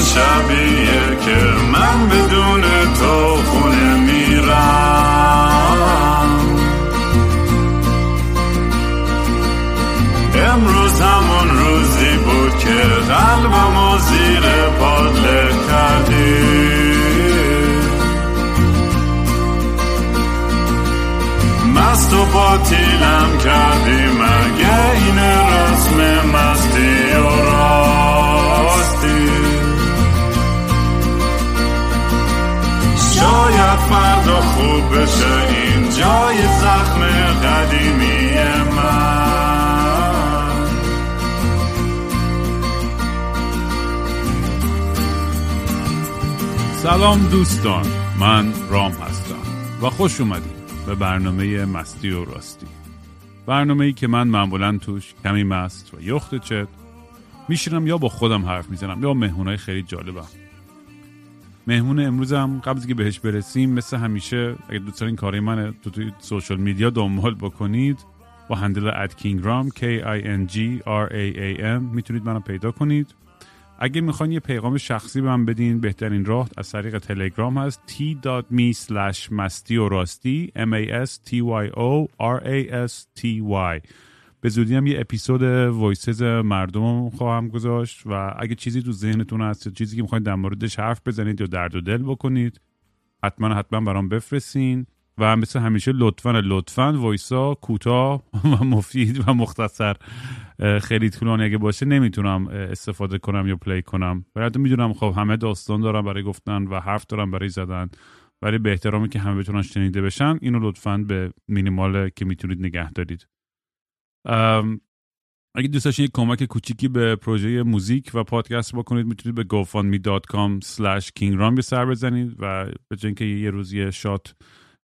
شبیه که من بدون تو خوب بشه این جای زخم قدیمی من؟ سلام دوستان من رام هستم و خوش اومدید به برنامه مستی و راستی. برنامه ای که من معمولا توش کمی مست و یخت چت میشینم یا با خودم حرف می‌زنم یا مهمونای خیلی جالبم. مهمون امروزم قبل از که بهش برسیم مثل همیشه اگه دوست دارین کارای منو توی social media دنبال بکنید با handle at Kingraam K I N G R A A M می‌تونید منو پیدا کنید. اگه می‌خواین یه پیغام شخصی به من بدین بهترین راه از طریق تلگرام هست t.me slash مستی m a s t y o r a s t y. به زودی هم یه episode voices مردم خواهم گذاشت و اگه چیزی تو ذهنتون هست چیزی که می‌خواین در موردش حرف بزنید یا درد و دل بکنید حتما حتما برام بفرستین و مثل همیشه لطفا لطفا وایسا کوتاه و مفید و مختصر. خیلی طولانی اگه باشه نمی‌تونم استفاده کنم یا play کنم. برای می‌دونم خب همه داستان دارم برای گفتن و حرف دارم برای زدن ولی به احترامی که همه بتونن شنیده بشن اینو لطفا به مینیمال که می‌تونید نگه دارید. اگه دوست داشتین یک کمک کوچیکی به پروژه موزیک و پادکست بکنید می‌تونید به gofundme.com slash kingram به سر بزنید و به که یه روزی shot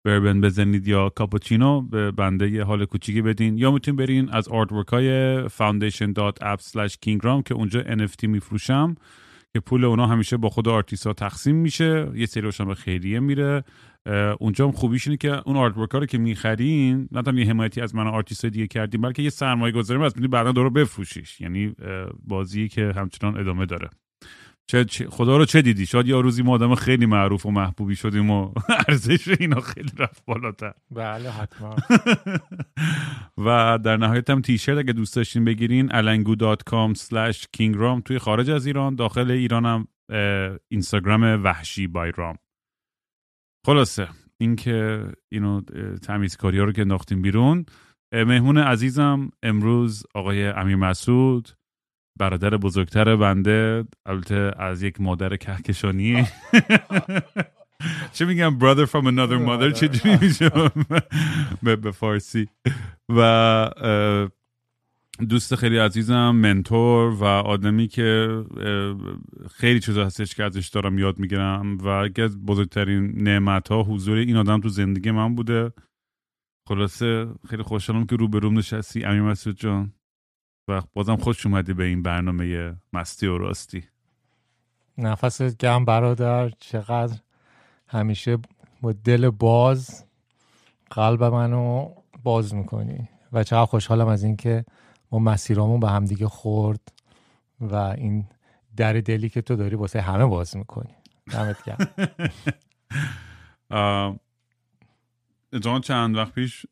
بربن بزنید یا کاپوچینو به بنده یه حال کوچیکی بدین. یا می‌تونید برین از artwork های foundation.app slash kingram که اونجا NFT میفروشم. که پول اونا همیشه با خود آرتیست ها تقسیم میشه یه سری به خیریه میره. اونجا هم خوبیش اینه که اون art رو که می‌خرین نه تنها حمایتی از من آرتیست دیگه کردیم بلکه یه سرمایه گذاری از بعدا دور بفروشیش. یعنی بازی که همچنان ادامه داره. چه خدا رو چه دیدی؟ شاید یا روزی ما آدم خیلی معروف و محبوبی شدیم و ارزش اینا خیلی رفت بالاتر. بله حتما. و در نهایت هم تیشرت اگه دوست داشتین بگیرین alangu.com slash kingram توی خارج از ایران داخل ایران هم اینستاگرام وحشی بای رام. خلاصه اینکه اینو تمیزکاری ها رو که انداختیم بیرون مهمون عزیزم امروز آقای امیر مسعود برادر بزرگتر بنده البته از یک مادر کهکشانی. چه میگم brother from another mother چه میشه؟ به فارسی. و دوست خیلی عزیزم منتور و آدمی که خیلی چیزا هستش که ازش دارم یاد می‌گیرم و یکی از بزرگترین نعمت ها حضور این آدم تو زندگی من بوده. خلاصه خیلی خوشحالم که روبروم نشستی. امیر مسعود جان. و بازم خوش اومدی به این برنامه مستی و راستی. نفس گم برادر چقدر همیشه با دل باز قلب منو باز می‌کنی. و چقدر خوشحالم از اینکه ما مسیرامون به همدیگه خورد و این در دلی که تو داری واسه همه باز می‌کنی. دمت گرم. جان چند وقت پیش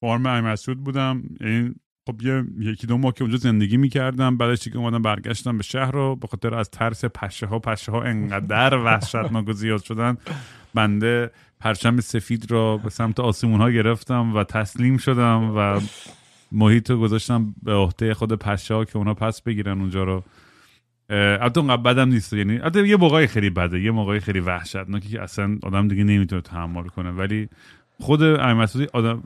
فارم مسعود بودم. این خب یه یکی دو ماه که اونجا زندگی می‌کردم بعدش که اومدم برگشتم به شهر رو به خاطر از ترس پشه ها پشه ها انقدر وحشتناک زیاد شدن بنده پرچم سفید را به سمت آسمون ها گرفتم و تسلیم شدم و محیط رو گذاشتم به عهده خود پشه ها که اونا پس بگیرن اونجا رو. البته اونقدر بدم نیست. یعنی البته یه موقعی خیلی بده یه موقعی خیلی وحشتناکی که اصلا آدم دیگه نمی‌تونه تحمل کنه. ولی خود امیر مسعودی آدم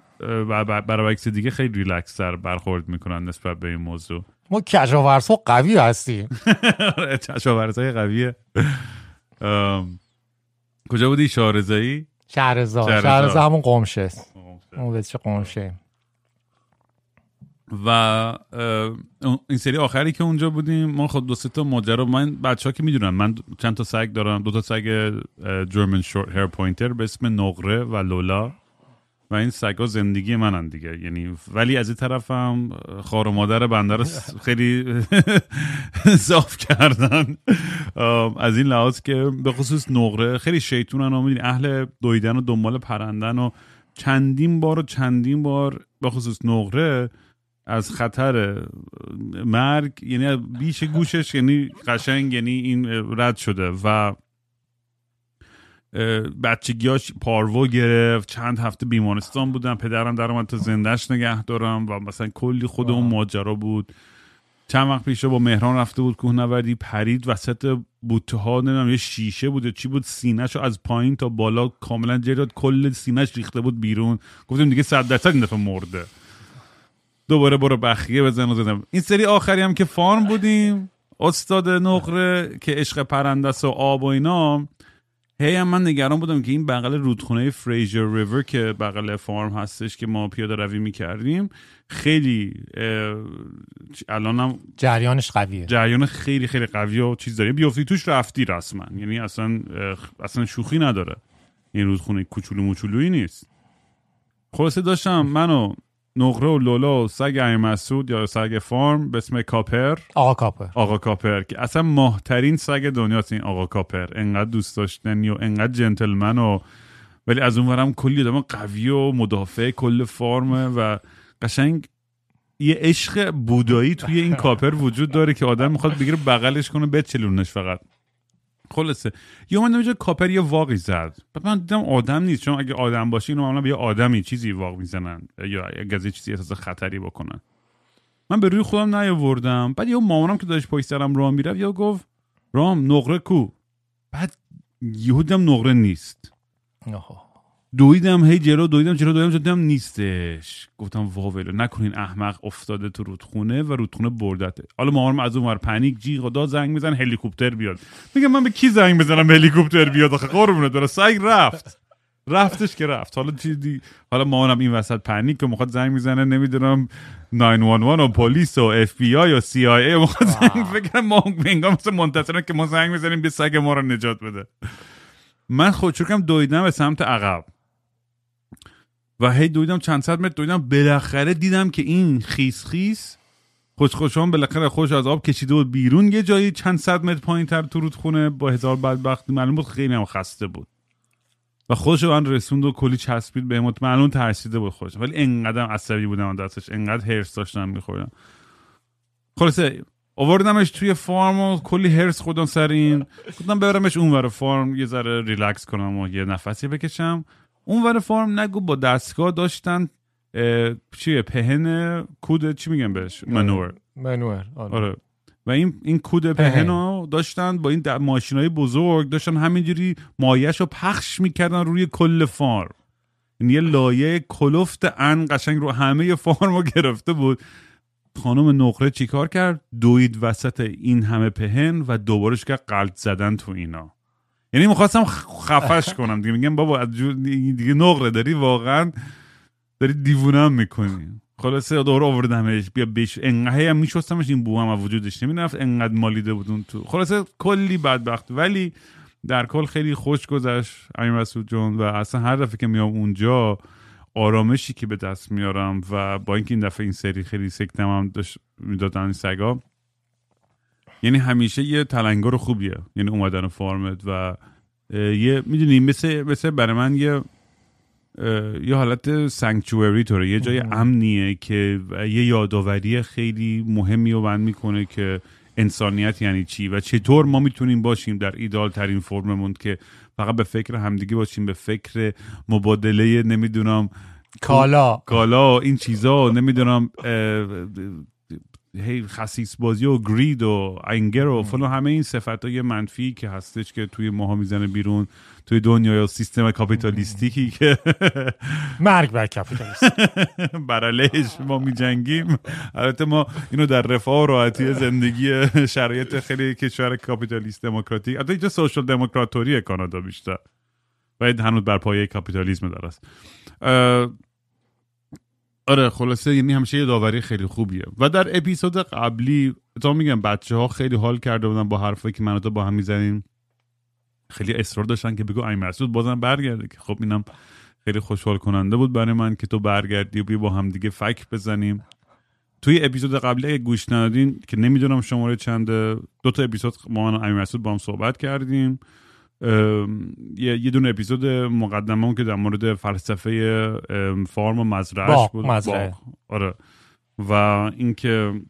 برای دیگه خیلی ریلکس تر برخورد می‌کنن نسبت به این موضوع. ما کشاورز ها قوی هستیم. کشاورز های قویه. کجا بودی؟ شارزایی شهرزا. شهرزا. همون قمشه اون چه قمشه. و این سری آخری که اونجا بودیم ما خود دو سه تا ماجرا من بچه ها که می‌دونن من چند تا سگ دارم. دو تا سگ جرمن شورت هیر پوینتر به اسم نقره و لولا. و این سگا زندگی منن دیگه. یعنی ولی از این طرفم خار و مادر بنده رو خیلی صاف کردن. از این لحاظ که به خصوص نقره خیلی شیطونن و اهل دویدن و دنبال پرندن و چندین بار و چندین بار به خصوص نقره از خطر مرگ یعنی بیش گوشش یعنی قشنگ یعنی این رد شده و بچگیاش پارو گرفت. چند هفته بیمارستان بودم پدرم در اومد تا زندهش نگه دارم و مثلا کلی خود اون ماجرا بود. چند وقت پیش با مهران رفته بود کوهنوردی. پرید وسط بوته ها نمی‌دونم یه شیشه بوده چی بود. سینهشو از پایین تا بالا کاملا جرید کل سینهش ریخته بود بیرون. گفتیم دیگه صد درصد این دفعه مرده. دوباره برو بخیه بزن و زدم. این سری آخری هم که فارم بودیم. استاد نقره که عشق پرندس و آب و اینا. هی هم من نگران بودم که این بغل رودخونه فریجر ریور که بغل فارم هستش که ما پیاده روی می‌کردیم خیلی الانم جریانش قویه. جریان خیلی خیلی قوی و چیز داره. بیافتی توش رفتی رسما. یعنی اصلا اصلا شوخی نداره. این رودخونه کوچولو موچولویی نیست. خلاصه داشتم منو نقره و لولا و سگ ای مسعود یا سگ فارم به اسم کاپر. آقا کاپر. آقا کاپر که اصلا ماهترین سگ دنیاست این آقا کاپر. انقدر دوست داشتنی و انقدر جنتلمن و ولی از اونورم کلی آدم قوی و مدافع کل فرمه و قشنگ یه عشق بودایی توی این کاپر وجود داره که آدم می‌خواد بگیره بغلش کنه بچلونش فقط. خلاصه یه من نمیشه کاپر یه واقعی زد. بعد من دیدم آدم نیست. چون اگه آدم باشه اینو معمولا به یه آدمی چیزی واق می‌زنن یا اگه چیزی احساس خطری بکنن. من به روی خودم نیاوردم. بعد یه مامانم که داشت پشت سرم راه می‌رفت یا گفت رام نقره کو. بعد یهودم نقره نیست. دویدم هی جلو دویدم جلو دویدم دیدم نیستش. گفتم واولو نکنین احمق افتاده تو رودخونه و رودخونه بردته. حالا مامانم از اون ور پنیک جیغ و داد زنگ میزن هلیکوپتر بیاد. میگم من به کی زنگ بزنم هلیکوپتر بیاد آخه؟ قربونه داره سگ رفت. رفتش که رفت. حالا چیزی حالا مامانم این وسط پنیک که می‌خواد زنگ می‌زنه نمی‌دونم 911 و پلیس و اف بی آی و سی آی ای می‌خواد زنگ فکر ما انگار مثل منتظرن که ما زنگ بزنیم به سگ ما رو نجات بده. من خودشکم دویدم به سمت عقب. و هی دویدم چند صد متر دویدم. بالاخره دیدم که این خیس خیس خوش خوشان بالاخره خوش از آب کشیده بود بیرون. یه جایی چند صد متر پایین تر تو رودخونه با هزار بدبخت معلوم بود خیلی هم خسته بود. و خودش من رسوند و کلی چسبید به معلوم ترسیده بود خودش ولی انقدر عصبی بودم دستش. انقدر هرس داشتم میخوردم. خلاصه آوردمش توی فارم و کلی هرس خودم سر این. گفتم ببرمش اون فارم یه ذره ریلکس کنم و یه نفسی بکشم. اون ور فرم نگو با دستگاه داشتن چیه پهن کود چی میگن بهش؟ منور منور آره. آره. و این این کود پهن رو داشتن با این ماشین های بزرگ داشتن همینجوری مایش رو پخش می‌کردن روی کل فارم. یعنی یه لایه کلفت ان قشنگ رو همه فارم رو گرفته بود. خانم نقره چیکار کرد؟ دوید وسط این همه پهن و دوبارش که قلط زدن تو اینا. یعنی می‌خواستم خفش کنم دیگه. میگم بابا دیگه نقره داری واقعا داری دیوونم می‌کنی. خلاصه دور آوردمش. بیا بش انقدر هم میشستمش این بو هم وجودش نمی‌رفت. انقدر مالیده بودون تو. خلاصه کلی بدبخت. ولی در کل خیلی خوش گذشت امیر مسعود جون و اصلا هر دفعه که میام اونجا آرامشی که به دست میارم و با اینکه این دفعه این سری خیلی سکتم هم داشت می‌دادن سگا یعنی همیشه یه تلنگر خوبیه. یعنی اومدن فارمت و یه می‌دونی مثل مثل برای من یه یه حالت سانکچوری طوره. یه جای امنیه که یه یادآوری خیلی مهمی رو بند می‌کنه که انسانیت یعنی چی و چطور ما می‌تونیم باشیم در ایدال ترین فرممون که فقط به فکر همدیگه باشیم به فکر مبادله نمی‌دونم کالا. کالا این چیزا نمی‌دونم هی خصیص بازی و گرید و انگر و فلان همه این صفت های منفی که هستش که توی ماها می‌زنه بیرون توی دنیای سیستم کاپیتالیستیکی که مرگ بر کاپیتالیست بر ما میجنگیم. البته ما اینو در رفاه و راحتی زندگی شرایط خیلی کشور کاپیتالیست دموکراتیک البته اینجا سوشال دموکراتوری کانادا بیشتر. باید هنوز بر پایه کاپیتالیسم است. آره خلاصه یعنی همیشه یه داوری خیلی خوبیه. و در اپیزود قبلی تا میگم بچه ها خیلی حال کرده بودن با حرفایی که من تو با هم می‌زنیم. خیلی اصرار داشتن که بگو ای مسعود بازم برگرده. که خب اینم خیلی خوشحال کننده بود برای من که تو برگردی و بیا با هم دیگه فک بزنیم. توی اپیزود قبلی اگه گوش ندادین که نمی‌دونم شماره چنده دو تا اپیزود ما امیر مسعود با هم صحبت کردیم. یه دونه اپیزود مقدمه که در مورد فلسفه فارم و مزرعش بود. مزرعه. آره. و اینکه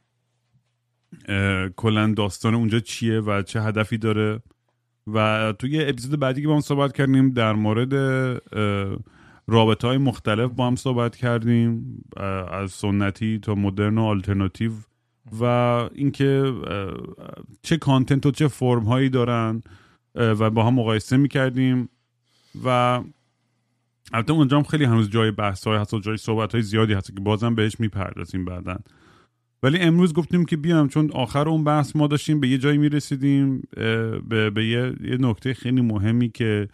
کلا داستان اونجا چیه و چه هدفی داره. و توی اپیزود بعدی که با هم صحبت کردیم در مورد رابطه های مختلف با هم صحبت کردیم از سنتی تا مدرن و آلترناتیو و اینکه چه کانتنت و چه فرم هایی دارن. و با هم مقایسه می‌کردیم و البته اونجا هم خیلی هنوز جای بحث های و جای صحبت های زیادی هست که بازم بهش می‌پردازیم بعدا. ولی امروز گفتیم که بیام چون آخر اون بحث ما داشتیم به یه جایی می‌رسیدیم به, به یه, یه نکته خیلی مهمی که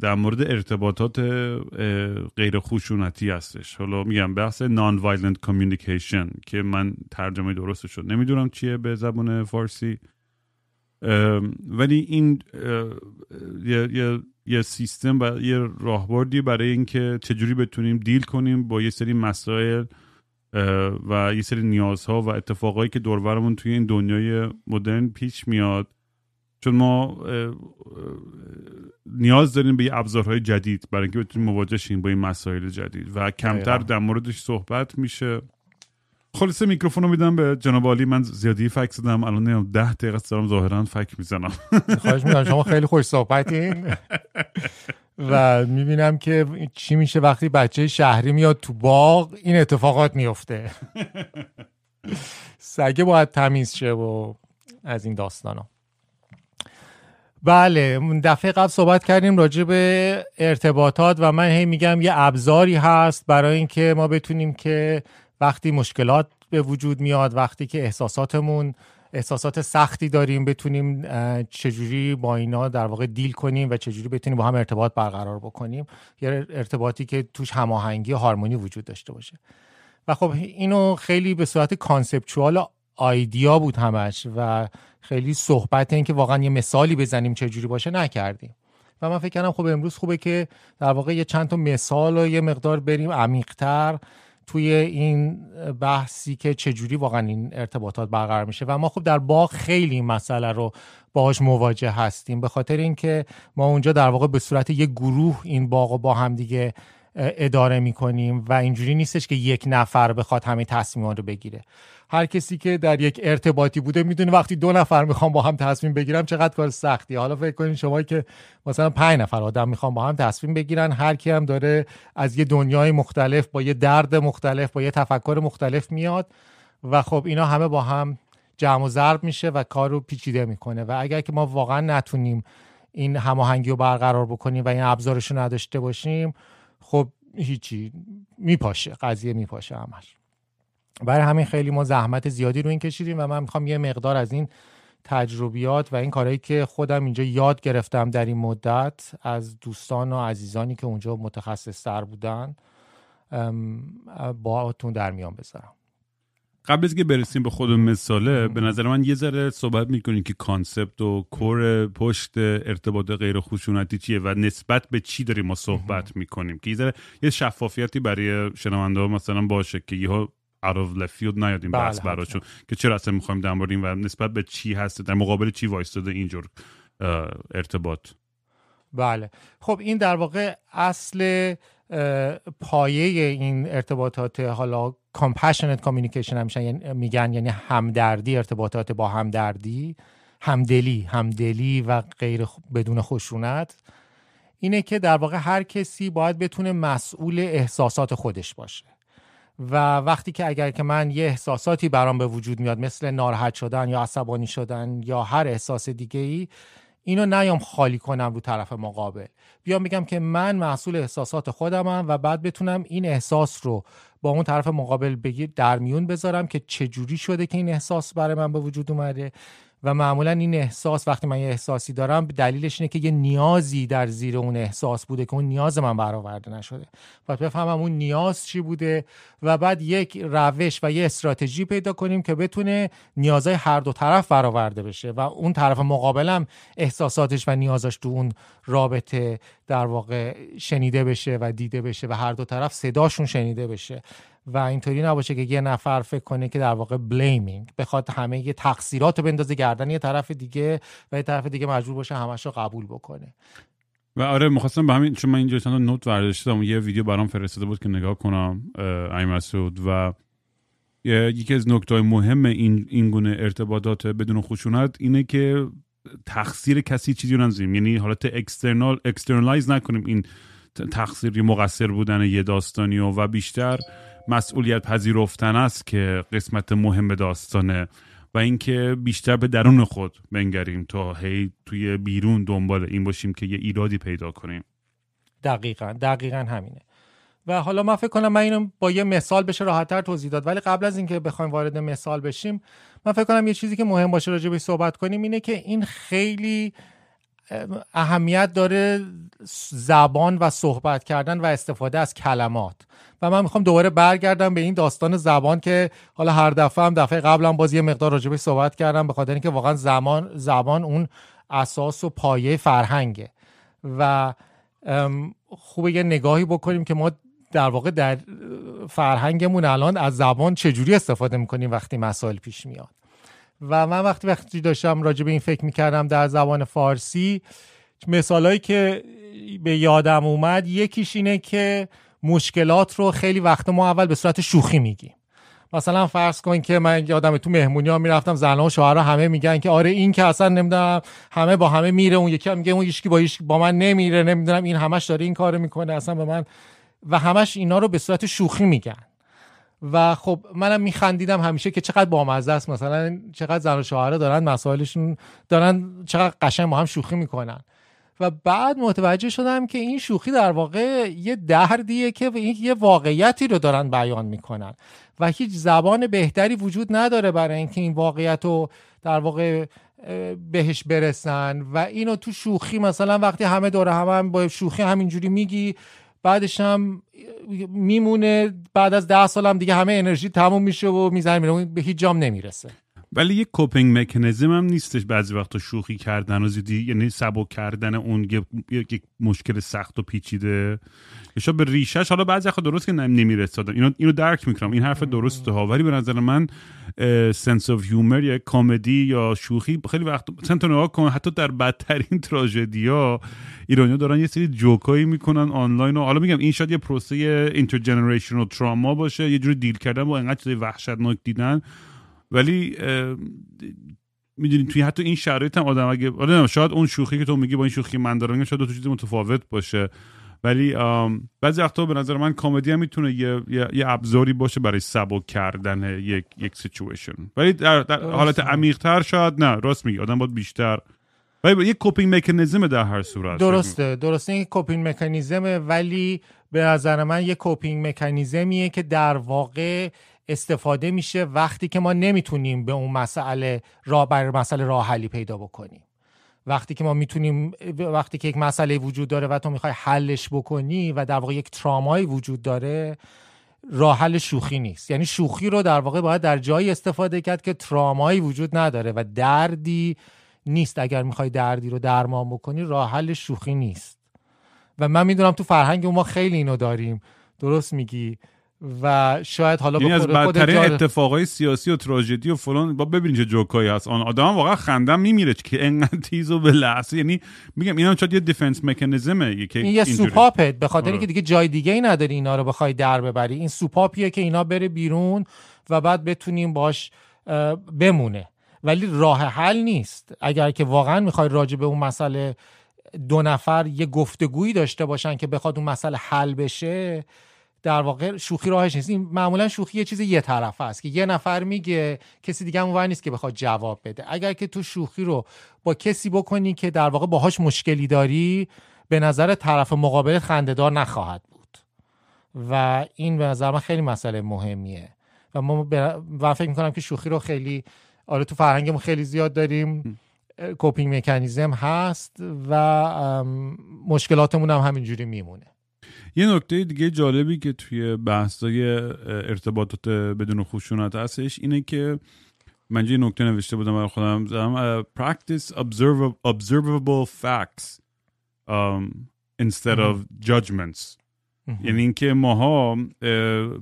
در مورد ارتباطات غیر خشونتی هستش. حالا میگم بحث nonviolent communication که من ترجمه درست شد نمی‌دونم چیه به زبان فارسی. ولی این یه, یه سیستم و یه راهبردی برای اینکه چجوری بتونیم دیل کنیم با یه سری مسائل و یه سری نیازها و اتفاقایی که دورورمون توی این دنیای مدرن پیش میاد. چون ما نیاز داریم به یه ابزارهای جدید برای اینکه بتونیم مواجه شیم با این مسائل جدید و کمتر در موردش صحبت میشه. خلاصه میکروفون رو میدم به جناب عالی. من زیادی فک زدم الان نیم ده دقیقه دارم ظاهرا فک می‌زنم. خواهش می‌کنم. شما خیلی خوش صحبتین. و می‌بینم که چی میشه وقتی بچه شهری میاد تو باغ این اتفاقات میفته سگه باید تمیز شه و از این داستان ها. بله دفعه قبل صحبت کردیم راجع به ارتباطات و من هی میگم یه ابزاری هست برای اینکه ما بتونیم که وقتی مشکلات به وجود میاد وقتی که احساساتمون احساسات سختی داریم بتونیم چجوری با اینا در واقع deal کنیم و چجوری بتونیم با هم ارتباط برقرار بکنیم یه ارتباطی که توش هماهنگی و هارمونی وجود داشته باشه. و خب اینو خیلی به صورت conceptual idea بود همش و خیلی صحبت این که واقعا یه مثالی بزنیم چجوری باشه نکردیم. و من فکر کردم خب امروز خوبه که در واقع یه چند تا مثال و یه مقدار بریم عمیقتر. توی این بحثی که چجوری واقعا این ارتباطات برقرار میشه. و ما خب در باغ خیلی این مسئله رو باهاش مواجه هستیم. به خاطر اینکه ما اونجا در واقع به صورت یک گروه این باغ رو با هم دیگه اداره می‌کنیم و اینجوری نیستش که یک نفر بخواد همه تصمیمات رو بگیره. هر کسی که در یک ارتباطی بوده می‌دونه وقتی دو نفر می‌خوام با هم تصمیم بگیرم چقدر کار سختی. حالا فکر کنید شما که مثلا پنج نفر آدم می‌خوام با هم تصمیم بگیرن هر کی هم داره از یه دنیای مختلف با یه درد مختلف با یه تفکر مختلف میاد و خب اینا همه با هم جمع و ضرب میشه و کار رو پیچیده می‌کنه. و اگر که ما واقعا نتونیم این هماهنگی رو برقرار بکنیم و این ابزارش رو نداشته باشیم خب هیچی میپاشه قضیه میپاشه همش برای همین خیلی ما زحمت زیادی رو این کشیدیم و من می‌خوام یه مقدار از این تجربیات و این کارهایی که خودم اینجا یاد گرفتم در این مدت از دوستان و عزیزانی که اونجا متخصص تر بودن باهاتون در میان بذارم. قبل از که برسیم به خود مثاله به نظر من یه ذره صحبت می‌کنیم که کانسپت و کور پشت ارتباط غیر خشونتی چیه و نسبت به چی داریم ما صحبت می‌کنیم؟ که یه ذره یه شفافیتی برای شنونده ها مثلا باشه که یه out of left field نیاد این بحث بله، براشون که چرا اصلا می‌خوایم در مورد این و نسبت به چی هست در مقابل چی وایستاده اینجور ارتباط؟ بله. خب این در واقع اصل پایه این ارتباطات حالا compassionate communication همیشه میگن یعنی همدردی ارتباطات با همدردی همدلی همدلی و غیر بدون خشونت. اینه که در واقع هر کسی باید بتونه مسئول احساسات خودش باشه. و وقتی که اگر که من یه احساساتی برام به وجود میاد مثل ناراحت شدن یا عصبانی شدن یا هر احساس دیگه ای اینو نیام خالی کنم رو طرف مقابل. بیام بگم که من محصول احساسات خودمم و بعد بتونم این احساس رو با اون طرف مقابل بگیر در میون بذارم که چجوری شده که این احساس برای من به وجود اومده. و معمولا این احساس وقتی من یه احساسی دارم دلیلش اینه که یه نیازی در زیر اون احساس بوده که اون نیاز من برآورده نشده. باید بفهمم اون نیاز چی بوده و بعد یک روش و یه استراتژی پیدا کنیم که بتونه نیازهای هر دو طرف برآورده بشه و اون طرف مقابلم احساساتش و نیازش تو اون رابطه در واقع شنیده بشه و دیده بشه و هر دو طرف صداشون شنیده بشه. و اینطوری نباشه که یه نفر فکر کنه که در واقع بلیمینگ بخواد همه یه تقصیرات رو بندازه گردن یه طرف دیگه و یه طرف دیگه مجبور باشه همش رو قبول بکنه. و آره می‌خواستم به همین چون من اینجا چند نوت برداشتم یه ویدیو برام فرستاده بود که نگاه کنم امیر مسعود. و یکی از نکته مهم این این گونه ارتباطات بدون خشونت اینه که تقصیر کسی چیزی رو نذاریم یعنی حالت external externalize نکنیم این تقصیر مقصر بودن یه داستانی و, و بیشتر مسئولیت پذیرفتن است که قسمت مهم داستانه و اینکه بیشتر به درون خود بنگریم تا هی توی بیرون دنبال این باشیم که یه ایرادی پیدا کنیم. دقیقا دقیقا همینه. و حالا من فکر کنم من اینو با یه مثال بشه راحتتر توضیح داد. ولی قبل از اینکه بخوایم وارد مثال بشیم من فکر کنم یه چیزی که مهم باشه راجع به صحبت کنیم اینه که این خیلی اهمیت داره زبان و صحبت کردن و استفاده از کلمات. و من می‌خوام دوباره برگردم به این داستان زبان که حالا هر دفعه هم دفعه قبلا باز یه مقدار راجبش صحبت کردم به خاطر اینکه واقعا زمان زبان اون اساس و پایه فرهنگه. و خوبه یه نگاهی بکنیم که ما در واقع در فرهنگمون الان از زبان چجوری استفاده می‌کنیم وقتی مسائل پیش میاد. و من وقتی وقتی داشتم راجع به این فکر می‌کردم در زبان فارسی مثالهایی که به یادم اومد یکیش اینه که مشکلات رو خیلی وقت ما اول به صورت شوخی میگیم. مثلا فرض کن که من یادم تو مهمونی ها می‌رفتم زنها و شوهرها همه میگن که آره این که اصلا نمی‌دونم همه با همه میره اون یکی هم میگه اون یکی با با من نمیره نمی‌دونم این همش داره این کارو می‌کنه اصلا به من و همش اینا رو به صورت شوخی میگن. و خب منم میخندیدم همیشه که چقدر بامزه است. مثلا چقدر زن و شوهرها دارن مسائلشون دارن چقدر قشنگ با هم شوخی می‌کنن. و بعد متوجه شدم که این شوخی در واقع یه دردیه که یه واقعیتی رو دارن بیان می‌کنن و هیچ زبان بهتری وجود نداره برای اینکه این واقعیت رو در واقع بهش برسن و اینو تو شوخی مثلا وقتی همه دوره همه هم با شوخی همینجوری میگی بعدش هم میمونه بعد از ده سال هم دیگه همه انرژی تموم میشه و می‌زنه میره به هیچ جام نمی‌رسه. ولی یک کوپینگ مکانیزم هم نیستش بعضی وقتا شوخی کردن و زیدی یعنی سبک کردن اون یک مشکل سخت و پیچیده. یا به ریشش حالا بعضی وقتا درست که نمی‌رسه اینو اینو درک می‌کنم. این حرف درسته ها. ولی به نظر من sense of humor یا کمدی یا شوخی خیلی وقت سنت نگاه کن. حتی در بدترین تراژدیا ایرانیا دارن یه سری جوکایی می‌کنن آنلاین و حالا میگم این شاید یه پروسه intergenerational trauma باشه. یه جوری deal کردن با انقدر وحشتناک دیدن. ولی می‌دونی توی حتی این شرایط هم آدم اگه آره شاید اون شوخی که تو میگی با این شوخی من دارم شاید دو تا چیز متفاوت باشه. ولی بعضی وقتا به نظر من کمدی هم می‌تونه یه, یه, ابزاری باشه برای سبک کردن یک یک سیچویشن ولی در, در حالت عمیقتر شاید نه. راست میگی آدم باید بیشتر ولی یه کوپینگ مکانیزم در هر صورت. درسته درسته این کوپینگ مکانیزمه ولی به نظر من یه کوپینگ مکانیزمیه که در واقع استفاده میشه وقتی که ما نمی‌تونیم به اون مسئله راه بر مسئله راه حلی پیدا بکنیم. وقتی که ما می‌تونیم وقتی که یک مسئله وجود داره و تو می‌خوای حلش بکنی و در واقع یک ترامایی وجود داره راه حل شوخی نیست. یعنی شوخی رو در واقع باید در جایی استفاده کرد که ترامایی وجود نداره و دردی نیست. اگر می‌خوای دردی رو درمان بکنی راه حل شوخی نیست. و من می‌دونم تو فرهنگ ما خیلی اینو داریم. درست میگی؟ و شاید حالا یعنی از بدترین اتفاقای سیاسی و تراژدی و فلان با ببینید چه جوکایی هست. آن آدم واقعا خندم میمیره که انقدر تیز و به لحظه. یعنی میگم اینم شاید یه دیفنس مکانیزمه که این یه سوپاپه به خاطر آره. اینکه دیگه جای دیگه ای نداری اینا رو بخوای در ببری. این سوپاپیه که اینا بره بیرون و بعد بتونیم باش بمونه. ولی راه حل نیست. اگر که واقعا می‌خوای راجع به اون مسئله دو نفر یه گفتگویی داشته باشن که بخواد اون مسئله حل بشه در واقع شوخی راهش نیست. این معمولا شوخی یه چیز یه طرفه است که یه نفر میگه کسی دیگه اونور نیست که بخواد جواب بده. اگر که تو شوخی رو با کسی بکنی که در واقع باهاش مشکلی داری به نظر طرف مقابل خندهدار نخواهد بود. و این به نظر من خیلی مسئله مهمیه. و ما و فکر می‌کنم که شوخی رو خیلی آره تو فرهنگمون خیلی زیاد داریم. کوپینگ مکانیزم هست و مشکلاتمون هم همینجوری میمونه. یه نکته دیگه جالبی که توی بحثای ارتباطات بدون خشونت هستش اینه که من یه نکته نوشته بودم برای خودم زدم practice observable, observable facts um, instead of judgments. یعنی اینکه ماها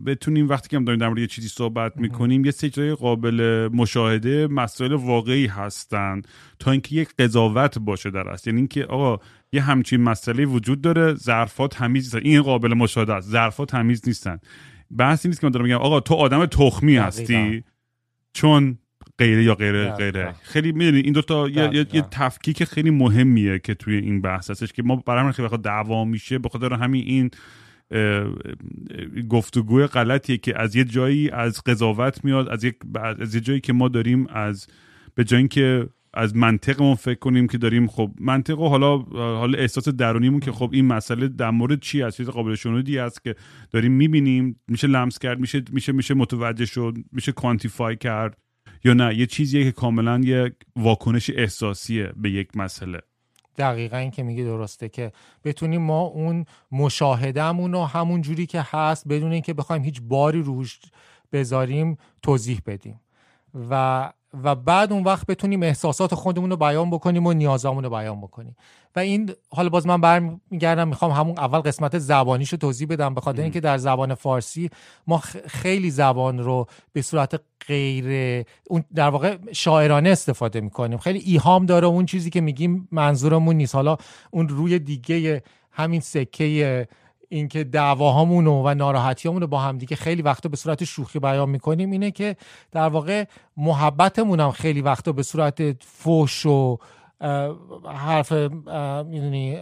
بتونیم وقتی که هم داریم در مورد یه چیزی صحبت می‌کنیم یه سری قابل مشاهده مسائل واقعی هستن تا اینکه یک قضاوت باشه در است یعنی اینکه آقا یه همچین مسئله وجود داره. ظرفات تمیز این قابل مشاهده است. ظرفات تمیز نیستن. بحثی نیست که من دارم میگم آقا تو آدم تخمی هستی؟ چون غیره یا غیره غیره. خیلی می‌دونی این دوتا یه, یه،, تفکیک خیلی مهمیه که توی این بحث هستش که ما برای خیلی وقت دعوا میشه به خاطر همین این گفتگوی غلطیه که از یه جایی از قضاوت میاد از یک از یه جایی که ما داریم از به جایی که از منطقمون فکر کنیم که داریم خب منطق و حالا حالا احساس درونیمون که خب این مسئله در مورد چی از چیز قابل شنودی است که داریم می‌بینیم میشه لمس کرد میشه میشه میشه متوجه شد میشه کوانتیفای کرد یا نه؟ یه چیزیه که کاملا یه واکنش احساسیه به یک مسئله. دقیقا این که میگی درسته که بتونیم ما اون مشاهدهمون رو همون جوری که هست بدون اینکه بخوایم هیچ باری روش بذاریم توضیح بدیم. و و بعد اون وقت بتونیم احساسات خودمون رو بیان بکنیم و نیازامون رو بیان بکنیم. و این حالا باز من برمیگردم می‌خوام همون اول قسمت زبانیشو توضیح بدم به خاطر اینکه در زبان فارسی ما خیلی زبان رو به صورت غیر اون در واقع شاعرانه استفاده می‌کنیم. خیلی ایهام داره اون چیزی که میگیم منظورمون نیست. حالا اون روی دیگه همین سکه اینکه دعواهامون و ناراحتیامون رو با هم دیگه خیلی وقتا به صورت شوخی بیان می‌کنیم اینه که در واقع محبتمون هم خیلی وقتا به صورت فوش و حرف می‌دونی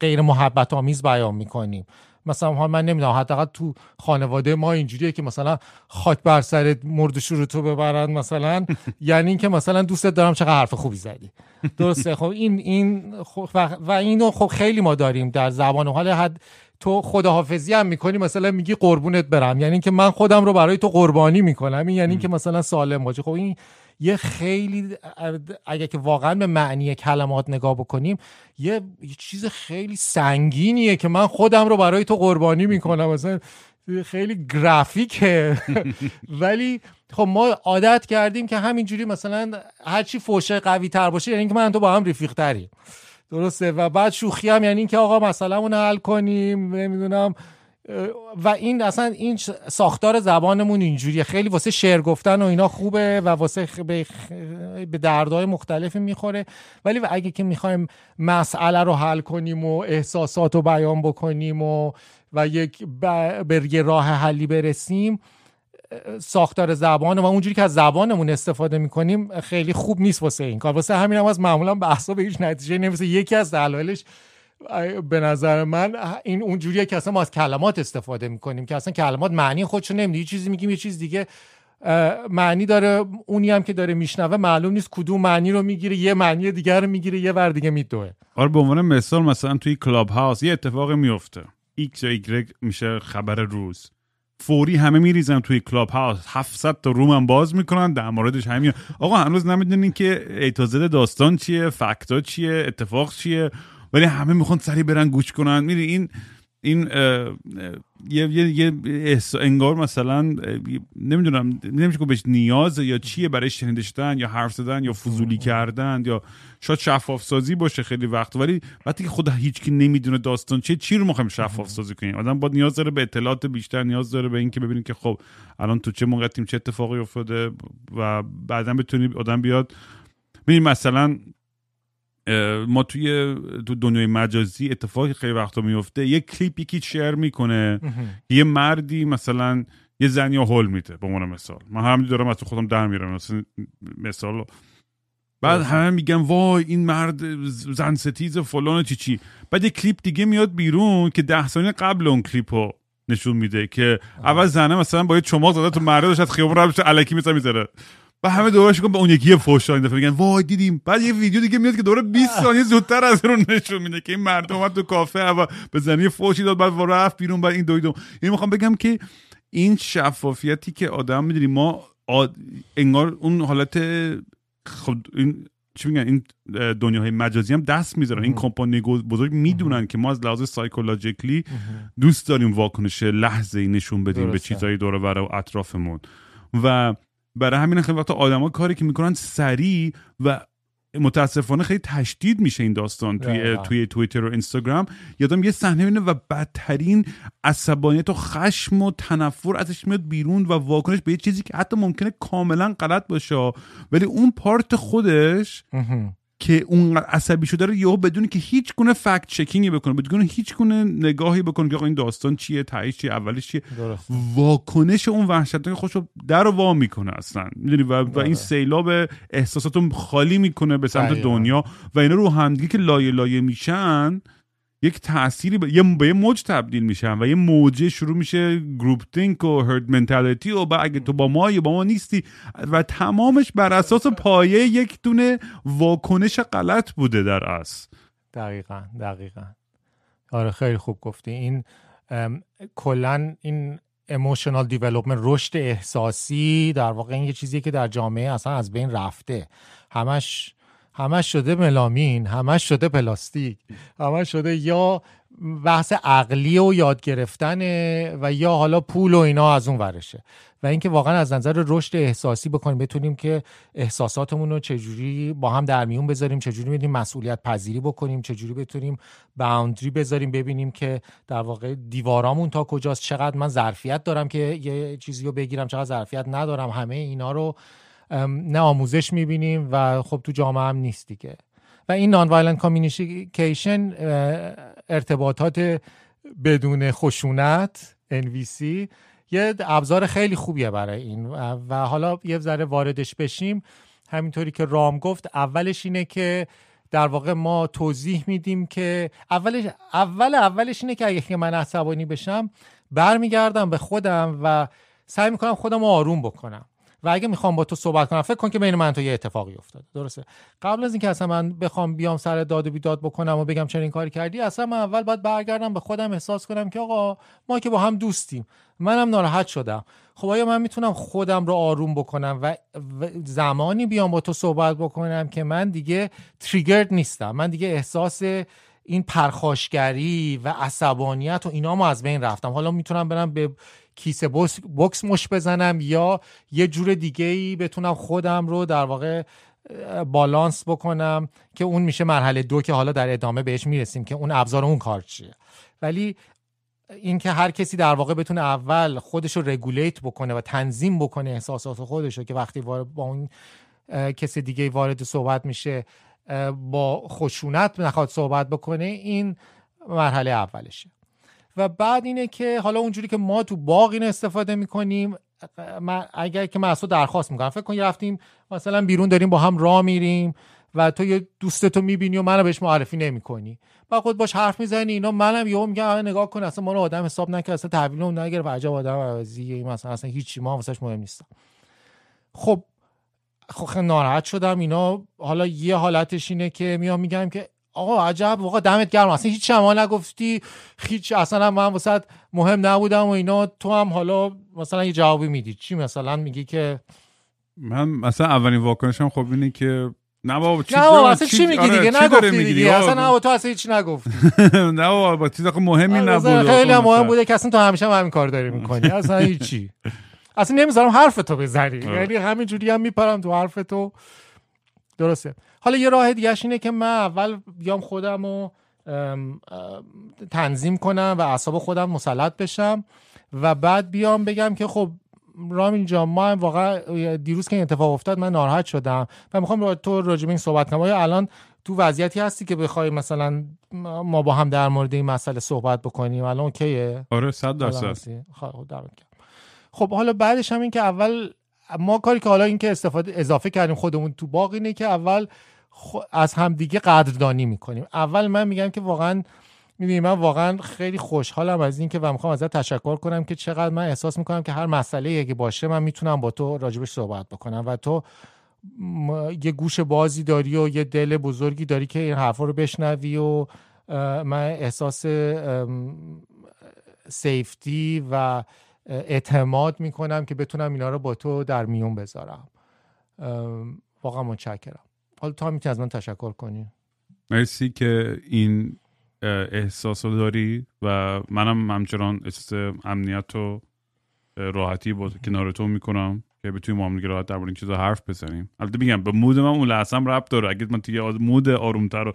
غیر محبت آمیز بیان می‌کنیم. مثلا من نمی‌دونم حداقل تو خانواده ما اینجوریه که مثلا خاک بر سر مرد رو تو ببرن مثلا. یعنی اینکه مثلا دوستت دارم چقدر حرف خوبی زدی. درسته؟ خب این این خب و اینو خب خیلی ما داریم در زبان حال حد تو خداحافظی هم می‌کنی مثلا میگی قربونت برم. یعنی که من خودم رو برای تو قربانی می‌کنم. این یعنی که مثلا سالم باشه خب این یه خیلی اگه که واقعا به معنی کلمات نگاه بکنیم یه, یه چیز خیلی سنگینیه که من خودم رو برای تو قربانی می‌کنم. مثلا خیلی گرافیکه. ولی خب ما عادت کردیم که همینجوری مثلا هرچی فوشه قوی تر باشه یعنی که من تو با هم رفیق تریم درسته. و بعد شوخی هم یعنی اینکه آقا مثلا اون حل کنیم نمی‌دونم. و این اصلا این ساختار زبانمون اینجوریه. خیلی واسه شعر گفتن و اینا خوبه و واسه به, به دردهای مختلفی می‌خوره. ولی اگه که می‌خوایم مسئله رو حل کنیم و احساسات رو بیان بکنیم و و یک به راه حلی برسیم ساختار زبان و اونجوری که از زبانمون استفاده می‌کنیم خیلی خوب نیست واسه این کار. واسه همین هم از معمولا بحثا به هیچ نتیجه نمی‌رسه. یکی از دلایلش به نظر من این اونجوریه که اصلا ما از کلمات استفاده می‌کنیم که اصلا کلمات معنی خودشو نمیده یه چیزی میگیم یه چیز دیگه معنی داره. اونی هم که داره میشنوه معلوم نیست کدوم معنی رو می‌گیره. یه معنی دیگر رو می‌گیره یه ور دیگه میدوه. آره به عنوان مثال مثلا توی Clubhouse یه اتفاقی میفته X یا Y میشه خبر روز. فوری همه میریزن توی Clubhouse 700 تا room هم باز می‌کنن در موردش همین. آقا هنوز نمی‌دونین که ایتازد داستان چیه fact ا چیه اتفاق چیه؟ ولی همه می‌خوان سری برن گوش کنن. میری این این یه یه یه انگار مثلا نمی‌دونم نمیشه که بهش نیاز یا چیه برای شنیده شدن یا حرف زدن یا فضولی کردن یا شاید شفاف سازی باشه خیلی وقت. ولی وقتی که خود هیچ کی نمی‌دونه داستان چیه چی رو می‌خوایم شفاف سازی کنیم؟ آدم باید نیاز داره به اطلاعات بیشتر نیاز داره به اینکه ببینیم که خب الان تو چه موقعیم چه اتفاقی افتاده و بعدا بتونی آدم بیاد. ببین مثلا ما توی تو دنیای مجازی اتفاقی خیلی وقتا میفته. یه کلیپ یکی شیر می‌کنه یه مردی مثلا یه زنی رو هول میده به عنوان مثال. من همین دارم از خودم در میرم مثلا مثال بعد همه میگن وای این مرد زن ستیز فلان چی چی. بعد یه کلیپ دیگه میاد بیرون که ده ثانیه قبل اون کلیپ رو نشون میده که اول زنه مثلا با یه چماق زده تو مرد داشت خیابون رو می‌ذاره می‌ذاره. و همه دورش کن به اون یکی فوش این دفعه میگن وای دیدیم. بعد یه ویدیو دیگه میاد که دوره 20 ثانیه زودتر از اون نشون میده که این مردم اومد تو کافه و به زنی فوشی داد بعد رفت بیرون بعد این دویدو یعنی می‌خوام بگم که این شفافیتی که آدم می‌دونی ما آد... انگار اون حالت خود این چی میگن؟ این دنیاهای مجازی هم دست می‌ذارن. این کمپانی بزرگ می‌دونن که ما از لحاظ سایکولوژیکلی دوست داریم واکنش لحظه ای نشون بدیم به چیزهای دور و اطرافمون. و برای همین خیلی وقتا آدما کاری که می‌کنن سریع و متاسفانه خیلی تشدید میشه این داستان توی توی توییتر و اینستاگرام. یادم یه صحنه بینه و بدترین عصبانیت و خشم و تنفر ازش میاد بیرون و واکنش به یه چیزی که حتی ممکنه کاملا غلط باشه. ولی اون پارت خودش که اون عصبی شده رو یهو بدون که هیچ گونه فکت چکینگی بکنه بدون هیچ گونه نگاهی بکنه که این داستان چیه تایش چیه اولش چیه. واکنش اون وحشت خوش رو در و وا می‌کنه اصلا. می‌دونی؟ و, و این سیلاب احساسات رو خالی می‌کنه به سمت دنیا و اینا رو همدیگه که لایه لایه میشن یک تأثیری به یه, به یه موج تبدیل میشن و یه موجه شروع میشه گروپ تینک و هرد منتالیتی و اگه تو با ما یا با ما نیستی و تمامش بر اساس پایه یک دونه واکنش غلط بوده در اصل. دقیقا دقیقا. آره خیلی خوب گفتی. این کلا این emotional development رشد احساسی در واقع این یه چیزی که در جامعه اصلا از بین رفته. همش همش شده ملامین همش شده پلاستیک همش شده یا بحث عقلی و یاد گرفتنه و یا حالا پول و اینا از اون ورشه. و اینکه واقعا از نظر رشد احساسی بکنیم بتونیم که احساساتمون رو چجوری با هم در میون بذاریم چجوری بتونیم مسئولیت پذیری بکنیم چجوری بتونیم باوندری بذاریم ببینیم که در واقع دیوارامون تا کجاست چقدر من ظرفیت دارم که یه چیزی رو بگیرم چقدر ظرفیت ندارم همه اینا رو نه آموزش می‌بینیم و خب تو جامعه هم نیست دیگه. و این nonviolent communication ارتباطات بدون خشونت NVC یه ابزار خیلی خوبیه برای این. و حالا یه ذره واردش بشیم. همینطوری که رام گفت اولش اینه که در واقع ما توضیح میدیم که اولش اول اولش اینه که اگه من عصبانی بشم برمیگردم به خودم و سعی می‌کنم خودم رو آروم بکنم. و اگه می‌خوام با تو صحبت کنم فکر کن که بین من تو یه اتفاقی افتاده. درسته. قبل از اینکه اصلا من بخوام بیام سر داد و بیداد بکنم و بگم چرا این کاری کردی اصلا من اول باید برگردم به خودم احساس کنم که آقا ما که با هم دوستیم. منم ناراحت شدم. خب آیا من می‌تونم خودم رو آروم بکنم و زمانی بیام با تو صحبت بکنم که من دیگه تریگرد نیستم؟ من دیگه احساس این پرخاشگری و عصبانیت و اینا ما از بین رفتم. حالا می‌تونم برم به کیسه بکس مش بزنم یا یه جور دیگه ای بتونم خودم رو در واقع بالانس بکنم که اون میشه مرحله دو که حالا در ادامه بهش می‌رسیم که اون ابزار اون کار چیه. ولی اینکه هر کسی در واقع بتونه اول خودش رو رگولیت بکنه و تنظیم بکنه احساسات خودش رو که وقتی با اون کسی دیگه وارد صحبت میشه با خشونت نخواد صحبت بکنه این مرحله اولشه. و بعد اینه که حالا اونجوری که ما تو باغ این استفاده می‌کنیم اگر که من درخواست می‌کنم فکر کن رفتیم مثلا بیرون داریم با هم راه میریم و تو یه دوستتو می‌بینی و منو بهش معرفی نمی‌کنی. و خود باش حرف می‌زنی اینا منم یهو میگم نگاه کن اصلا ما آدم حساب نکرد اصلا تحویل اون نگرفت عجب آدم عوضیه مثلا اصلا هیچی ما واسش مهم نیستم. خب خب ناراحت شدم اینا حالا یه حالتش اینه که میام میگم که آقا عجب واقعا دمت گرم. اصلا هیچ شما نگفتی هیچ اصلا من واسه مهم نبودم و اینا. تو هم حالا مثلا یه جوابی میدی. چی مثلا میگی که؟ من مثلا اولین واکنشم خب اینه که نه بابا چی نه بابا اصلا چی میگی آره، دیگه؟ نگفتی دیگه. اصلا نه تو اصلا هیچ نگفتی. نه بابا چیز مهمی آره، نبود خیلی مهم بوده که اصلا تو همیشه هم همین کار داری می‌کنی. اصلا هیچی. اصلا نمی‌ذارم حرف تو بزنی. آره. یعنی همین جوری هم میپرم تو حرف تو درسته. حالا یه راه دیگه اینه که من اول بیام خودم رو تنظیم کنم و اعصاب خودم مسلط بشم و بعد بیام بگم که خب رامین جان ما هم واقعا دیروز که این اتفاق افتاد من ناراحت شدم و می‌خوام تو راجع این صحبت کنم. آیا الان تو وضعیتی هستی که بخوای مثلا ما با هم در مورد این مسئله صحبت بکنیم؟ الان اوکیه؟ آره 100 درصد. خب خب حالا بعدش هم این که اول ما کاری که حالا این که استفاده اضافه کردیم خودمون تو باقی اینه که اول از همدیگه قدردانی می‌کنیم. اول من میگم که واقعا می‌دونی من واقعا خیلی خوشحالم از اینکه و می‌خوام ازت تشکر کنم که چقدر من احساس می‌کنم که هر مسئله که باشه من می‌تونم با تو راجبش صحبت بکنم و تو یه گوش بازی داری و یه دل بزرگی داری که این حرفا رو بشنوی و من احساس سیفتی و اعتماد می‌کنم که بتونم اینا رو با تو در میون بذارم. واقعا متشکرم. حالا تا می‌تونی از من تشکر کنی. مرسی که این احساس رو داری و منم همچنان احساس امنیت و راحتی با کنار تو می‌کنم که بتونیم با هم راحت در این چیزا حرف بزنیم. البته میگم به مود من اون لحظه هم داره. اگه من توی مود آرومتر و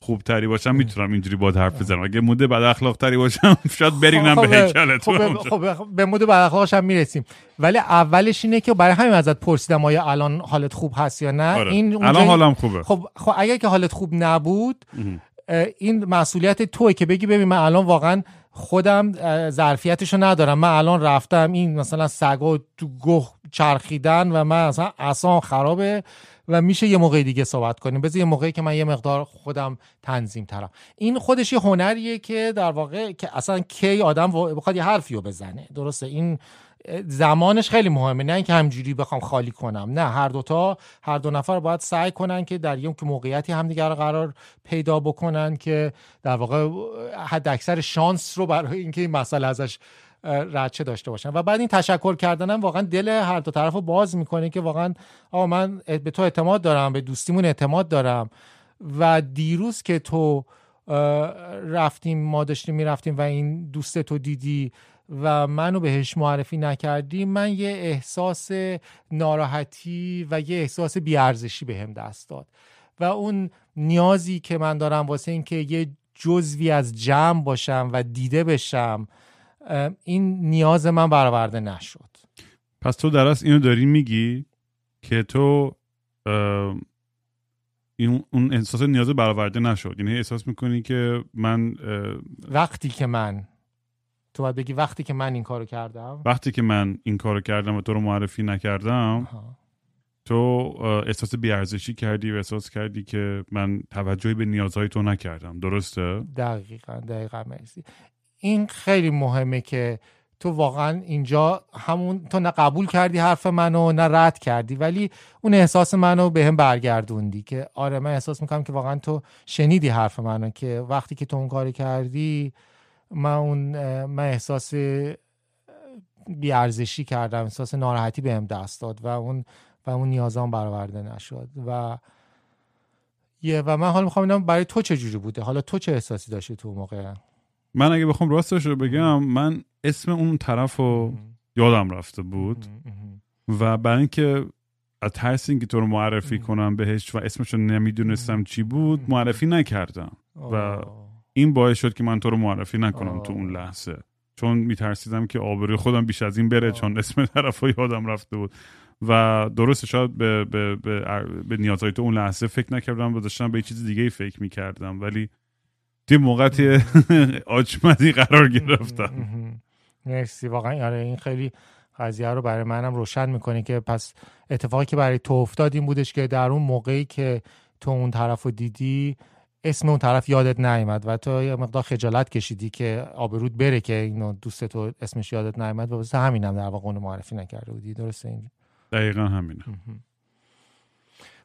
خوبتری باشم می‌تونم اینجوری با حرف بزنم. اگه مود بد اخلاق تری باشم شاید برینم خب، به هیکلت خب, خب به مود بد اخلاقش هم می‌رسیم. ولی اولش اینه که برای همین ازت پرسیدم آیا الان حالت خوب هست یا نه. آره. این الان حالم خوبه. خب خب اگر که حالت خوب نبود این مسئولیت توی که بگی ببین من الان واقعا خودم ظرفیتشو ندارم. من الان رفتم این مثلا سگا تو گوه چرخیدن و من اصلا اصلا خرابه. و میشه یه موقع دیگه صحبت کنیم. بذار یه موقعی که من یه مقدار خودم تنظیم ترم. این خودش یه هنریه که در واقع که اصلا کی آدم بخواد یه حرفی رو بزنه. درسته؟ این زمانش خیلی مهمه. نه اینکه همجوری بخوام خالی کنم. نه هر دوتا هر دو نفر باید سعی کنن که در یک موقعیتی همدیگر قرار پیدا بکنن که در واقع حد اکثر شانس رو برای اینکه این مسئله ازش ردچه داشته باشن. و بعد این تشکر کردنم واقعا دل هر دو طرف رو باز می‌کنه که واقعا آقا من به تو اعتماد دارم به دوستیمون اعتماد دارم. و دیروز که تو رفتیم ما داشتیم می‌رفتیم و این دوست تو دیدی و منو بهش معرفی نکردی من یه احساس ناراحتی و یه احساس بیارزشی به هم دست داد. و اون نیازی که من دارم واسه اینکه یه جزوی از جمع باشم و دیده بشم این نیاز من برآورده نشد. پس تو درست اینو داری میگی که تو این اون احساس نیاز برآورده نشد. یعنی احساس می‌کنی که من وقتی که من تو باید بگی وقتی که من این کارو کردم. وقتی که من این کارو کردم و تو رو معرفی نکردم تو احساس بیارزشی کردی و احساس کردی که من توجهی به نیازهای تو نکردم. درسته؟ دقیقا دقیقا مرسی. این خیلی مهمه که تو واقعا اینجا همون تو نه قبول کردی حرف منو نه رد کردی ولی اون احساس منو به هم برگردوندی که آره من احساس می‌کنم که واقعا تو شنیدی حرف منو که وقتی که تو اون کاری کردی من اون من احساس بیارزشی کردم احساس ناراحتی بهم دست داد و اون و اون نیازام برآورده نشد. و یه و من حالا می‌خوام برای تو چه جوری بوده؟ حالا تو چه احساسی داشتی تو موقع؟ من اگه بخوام راستش رو بگم من اسم اون طرف رو یادم رفته بود. و برای اینکه از ترس اینکه تو رو معرفی کنم بهش و اسمش رو نمی‌دونستم چی بود معرفی نکردم. و این باعث شد که من تو رو معرفی نکنم تو اون لحظه. چون میترسیدم که آبروی خودم بیش از این بره چون اسم طرف یادم رفته بود. و درست شاید به, به, به, به نیازهای تو اون لحظه فکر نکردم و داشتم به چیز دیگه فکر می‌کردم. ولی توی موقعی آچمدی قرار گرفتم مرسی واقعا آره این خیلی قضیه رو برای منم روشن می‌کنه که پس اتفاقی که برای تو افتاد این بودش که در اون موقعی که تو اون طرف رو دیدی اسم اون طرف یادت نیامد و تو یه مقدار خجالت کشیدی که آبرود بره که اینو دوست تو اسمش یادت نیامد و واسه همینم در واقع اونو معرفی نکرده بودی. درسته این؟ دقیقا همینه.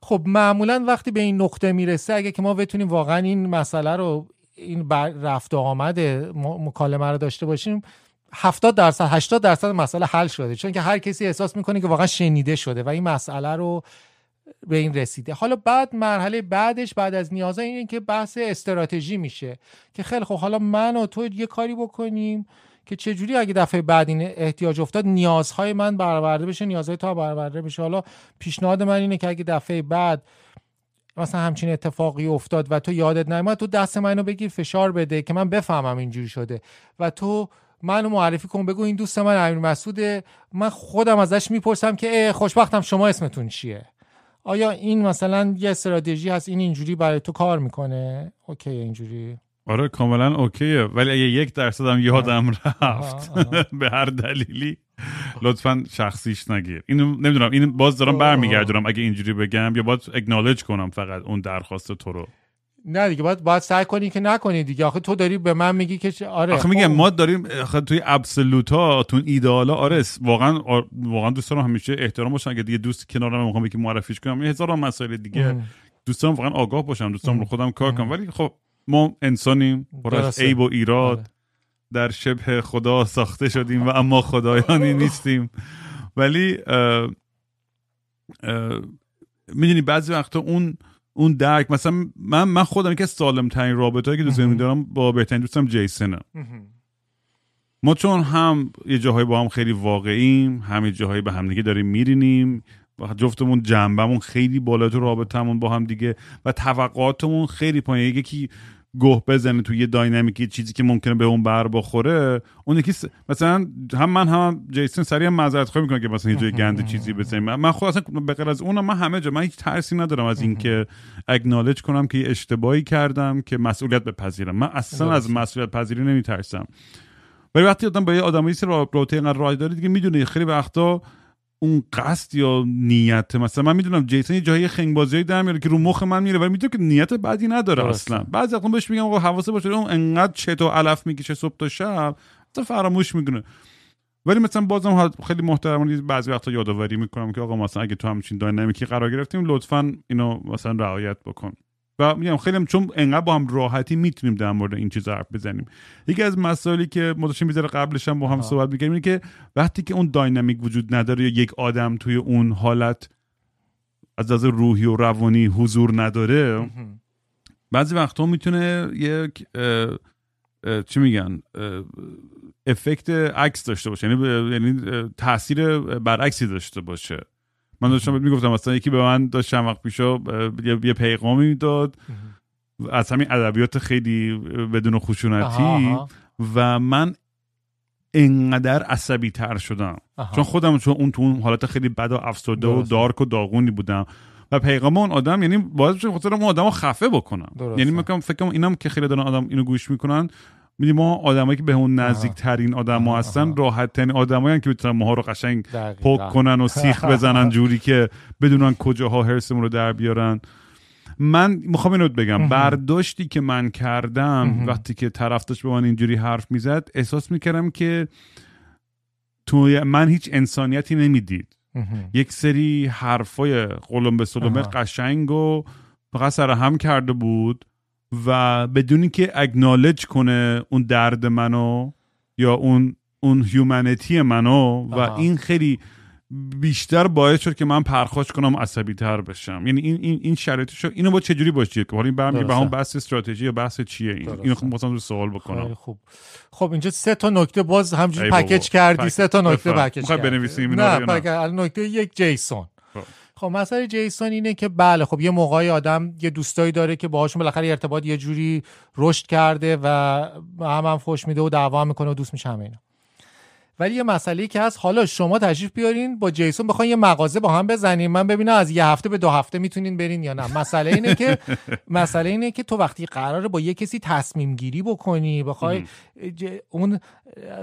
خب معمولا وقتی به این نقطه می‌رسه اگه که ما بتونیم واقعا این مسئله رو این رفت و آمد مکالمه رو داشته باشیم 70 درصد 80 درصد مسئله حل شده. چون که هر کسی احساس می‌کنه که واقعا شنیده شده و این مسئله رو به این رسیده. حالا بعد مرحله بعدش بعد از نیازا اینه که بحث استراتژی میشه که خیلی خب حالا من و تو یه کاری بکنیم که چه جوری اگه دفعه بعد این احتیاج افتاد نیازهای من برآورده بشه نیازهای تو برآورده بشه. حالا پیشنهاد من اینه که اگه دفعه بعد مثلا همچین اتفاقی افتاد و تو یادت نیامد تو دست منو بگیر فشار بده که من بفهمم اینجوری شده. و تو منو معرفی کن بگو این دوست من امیر مسعوده. من خودم ازش می‌پرسم که خوشبختم شما اسمتون چیه؟ آیا این مثلا یه استراتژی هست؟ این اینجوری برای تو کار می‌کنه؟ اوکی اینجوری. آره کاملا اوکیه. ولی اگه یک درصد هم یادم رفت به هر دلیلی. لطفا شخصیش نگیر. اینو نمی‌دونم این باز دارم برمیگردونم اگه اینجوری بگم یا باید اگنالج کنم فقط اون درخواست تو رو. نه دیگه باید باید سعی کنی که نکنی دیگه. آخه تو داری به من میگی که آره آخه میگم خب. ما داریم آخه توی ابسولوت ها تو ایدالا آره واقعا واقعا دوست دارم همیشه احترام باشن. اگه دیگه دوست کنارم می‌خوام که معرفیش کنم هزار مسائل دیگه. دوستان واقعا آگاه باشم دوستان رو خودم کار کنم. ولی خب ما انسانیم پر از عیب و ایراد. در شبه خدا ساخته شدیم و اما خدایانی نیستیم. ولی می‌دونی بعضی وقتا اون اون درک مثلا من من خودم که سالم ترین رابطه که دوست دارم با بهترین دوستم جیسنه ما چون هم یه جاهایی با هم خیلی واقعیم هم یه جاهایی به هم دیگه داریم میرینیم و جفتمون جنبمون خیلی بالا تو رابطمون با هم دیگه و توقعاتمون خیلی پایین یکی گوه بزنه توی یه داینامیکی چیزی که ممکنه به اون بر بخوره اون یکی مثلا هم من هم جیسون سریع معذرت خواهی می‌کنه که مثلا یه جای گند چیزی بزنیم. من خود اصلا به غیر از اونم من همه جا من هیچ ترسی ندارم از اینکه اگنالج کنم که اشتباهی کردم که مسئولیت بپذیرم. من اصلا از مسئولیت پذیری نمیترسم. ولی وقتی آدم با یه آدمایی رابطه اینقدر راه داره دیگه می‌دونه خیلی وقتا اون قصد یا نیت؟ مثلا من می‌دونم جیسون یه جایی خنگ بازی در میاره که رو مخ من میره ولی می‌دونم که نیت بدی نداره اصلا. بعضی وقتا بهش میگم آقا حواسه باشه اون انقدر چت و علف می‌کشه صبح تا شب تا فراموش می‌کنه. ولی مثلا بازم خیلی محترمانه بعضی وقتا یادآوری می‌کنم که آقا مثلا اگه تو همچین داینامیکی قرار گرفتیم لطفا اینو مثلا رعایت بکن. و میگم خیلی هم چون انقدر با هم راحتی می‌تونیم در مورد این چیز حرف بزنیم. یکی از مسائلی که ما داشتیم می‌ذاره قبلش هم با هم صحبت می‌کنیم اینه که وقتی که اون داینامیک وجود نداره یا یک آدم توی اون حالت از از روحی و روانی حضور نداره بعضی وقتها می‌تونه یک چی میگن؟ افکت عکس داشته باشه یعنی یعنی تاثیر برعکسی داشته باشه. من داشتم می‌گفتم مثلا یکی به من داشت چند وقت پیشا یه پیغامی می‌داد. از همین ادبیات خیلی بدون خشونتی. و من انقدر عصبی تر شدم چون خودم چون اون تو اون حالت خیلی بد و افسرده و دارک و داغونی بودم. و پیغام اون آدم یعنی باعث شد خاطر اون آدم خفه بکنم یعنی میگم فکر اینم که خیلی دارن آدم اینو گوش می‌کنن. میدیم ما آدمایی که به اون نزدیک ترین آدم ها هستن راحت ترین آدمایی که می‌تونن ماها رو قشنگ پک کنن و سیخ بزنن جوری که بدونن کجاها هرسمون رو در بیارن. من می‌خوام اینو بگم. برداشتی که من کردم وقتی که طرف داشت به من اینجوری حرف می‌زد احساس می‌کردم که تو من هیچ انسانیتی نمی‌دید. یک سری حرفای قلم به قشنگ و فقط سر هم کرده بود. و بدونی که اگنالج کنه اون درد منو یا اون اون هیومانیتی منو و این خیلی بیشتر باعث شد که من پرخاش کنم عصبی تر بشم. یعنی این این این شرایطش اینو با چجوری باشه که حالا این به هم بحث استراتژی یا بحث چیه این؟ اینو خب مثلا رو سوال بکنم. خوب. خب اینجا سه تا نکته باز همجوری پکیج کردی. سه تا نکته پکیج کردی. بنویسیم نه نکته یک جیسون. خب مسئله جیسون اینه که بله خب یه موقعی آدم یه دوستایی داره که باهاشون بالاخره ارتباط یه جوری رشد کرده و هم هم خوش میده و دعوا می‌کنه و دوست میشه همه اینا. ولی یه مسئله که هست حالا شما تشریف بیارین با جیسون بخواین یه مغازه با هم بزنیم من ببینم از یه هفته به دو هفته می‌تونین برین یا نه. مسئله اینه که مسئله اینه که تو وقتی قراره با یه کسی تصمیم گیری بکنی بخوای اون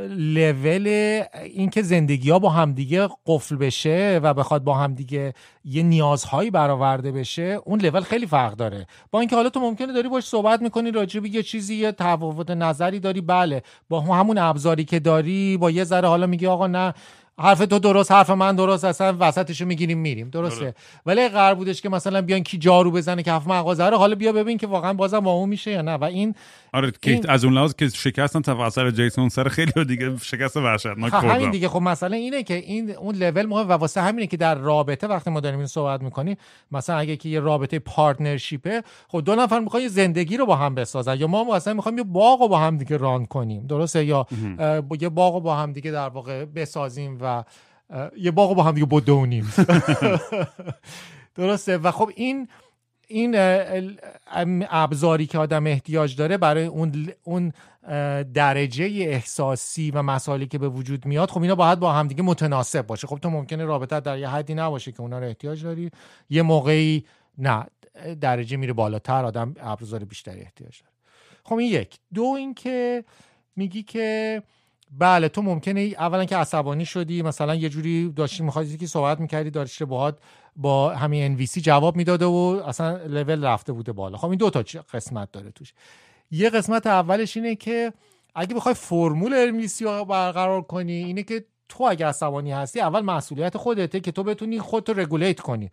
لول اینکه زندگی ها با همدیگه قفل بشه و بخواد با همدیگه یه نیازهایی برآورده بشه اون لول خیلی فرق داره. با اینکه حالا تو ممکنه داری باش صحبت می‌کنی راجع به یه چیزی یه تفاوت نظری داری بله. با همون ابزاری که داری با یه ذره حالا میگی آقا نه حرف تو درست حرف من درست اصلا وسطشو می‌گیریم میریم. درسته. ولی قرار بودش که مثلا بیان کی جارو بزنه که هفت مغازه رو حالا بیا ببین که واقعا بازم با اون میشه یا نه. و این آره این... از اون لحاظ که شکستن تا جیسون سر خیلی دیگه شکست وحشتناک خوردن همین دیگه. خب مثلا اینه که این اون لول مهم و واسه همینه که در رابطه وقتی ما داریم این صحبت می‌کنیم مثلا اگه که یه رابطه پارتنرشیپه خب دو نفر می‌خوان زندگی رو با هم بسازن. یا ما مثلا می‌خوایم یه باغ رو با هم دیگه ران کنیم. درسته؟ یا یه باغ رو با هم دیگه در واقع بسازیم و یه باغ با هم دیگه بدونیم درسته؟ و خب این این ابزاری که آدم احتیاج داره برای اون اون درجه احساسی و مسائلی که به وجود میاد خب اینا باید با همدیگه متناسب باشه. خب تو ممکنه رابطه در یه حدی نباشه که اونا رو احتیاج داری یه موقعی نه درجه میره بالاتر آدم ابزار بیشتری احتیاج داره. خب این یک. دو اینکه میگی که بله تو ممکنه اولا که عصبانی شدی مثلا یه جوری داشتی می‌خواستی که صحبت می‌کردی داشته باهات با همین انویسی جواب می‌داده و اصلا لول رفته بوده بالا. خب این دو تا قسمت داره توش. یه قسمت اولش اینه که اگه بخوای فرمول انویسی رو برقرار کنی اینه که تو اگه عصبانی هستی اول مسئولیت خودته که تو بتونی خودتو رگولیت کنی.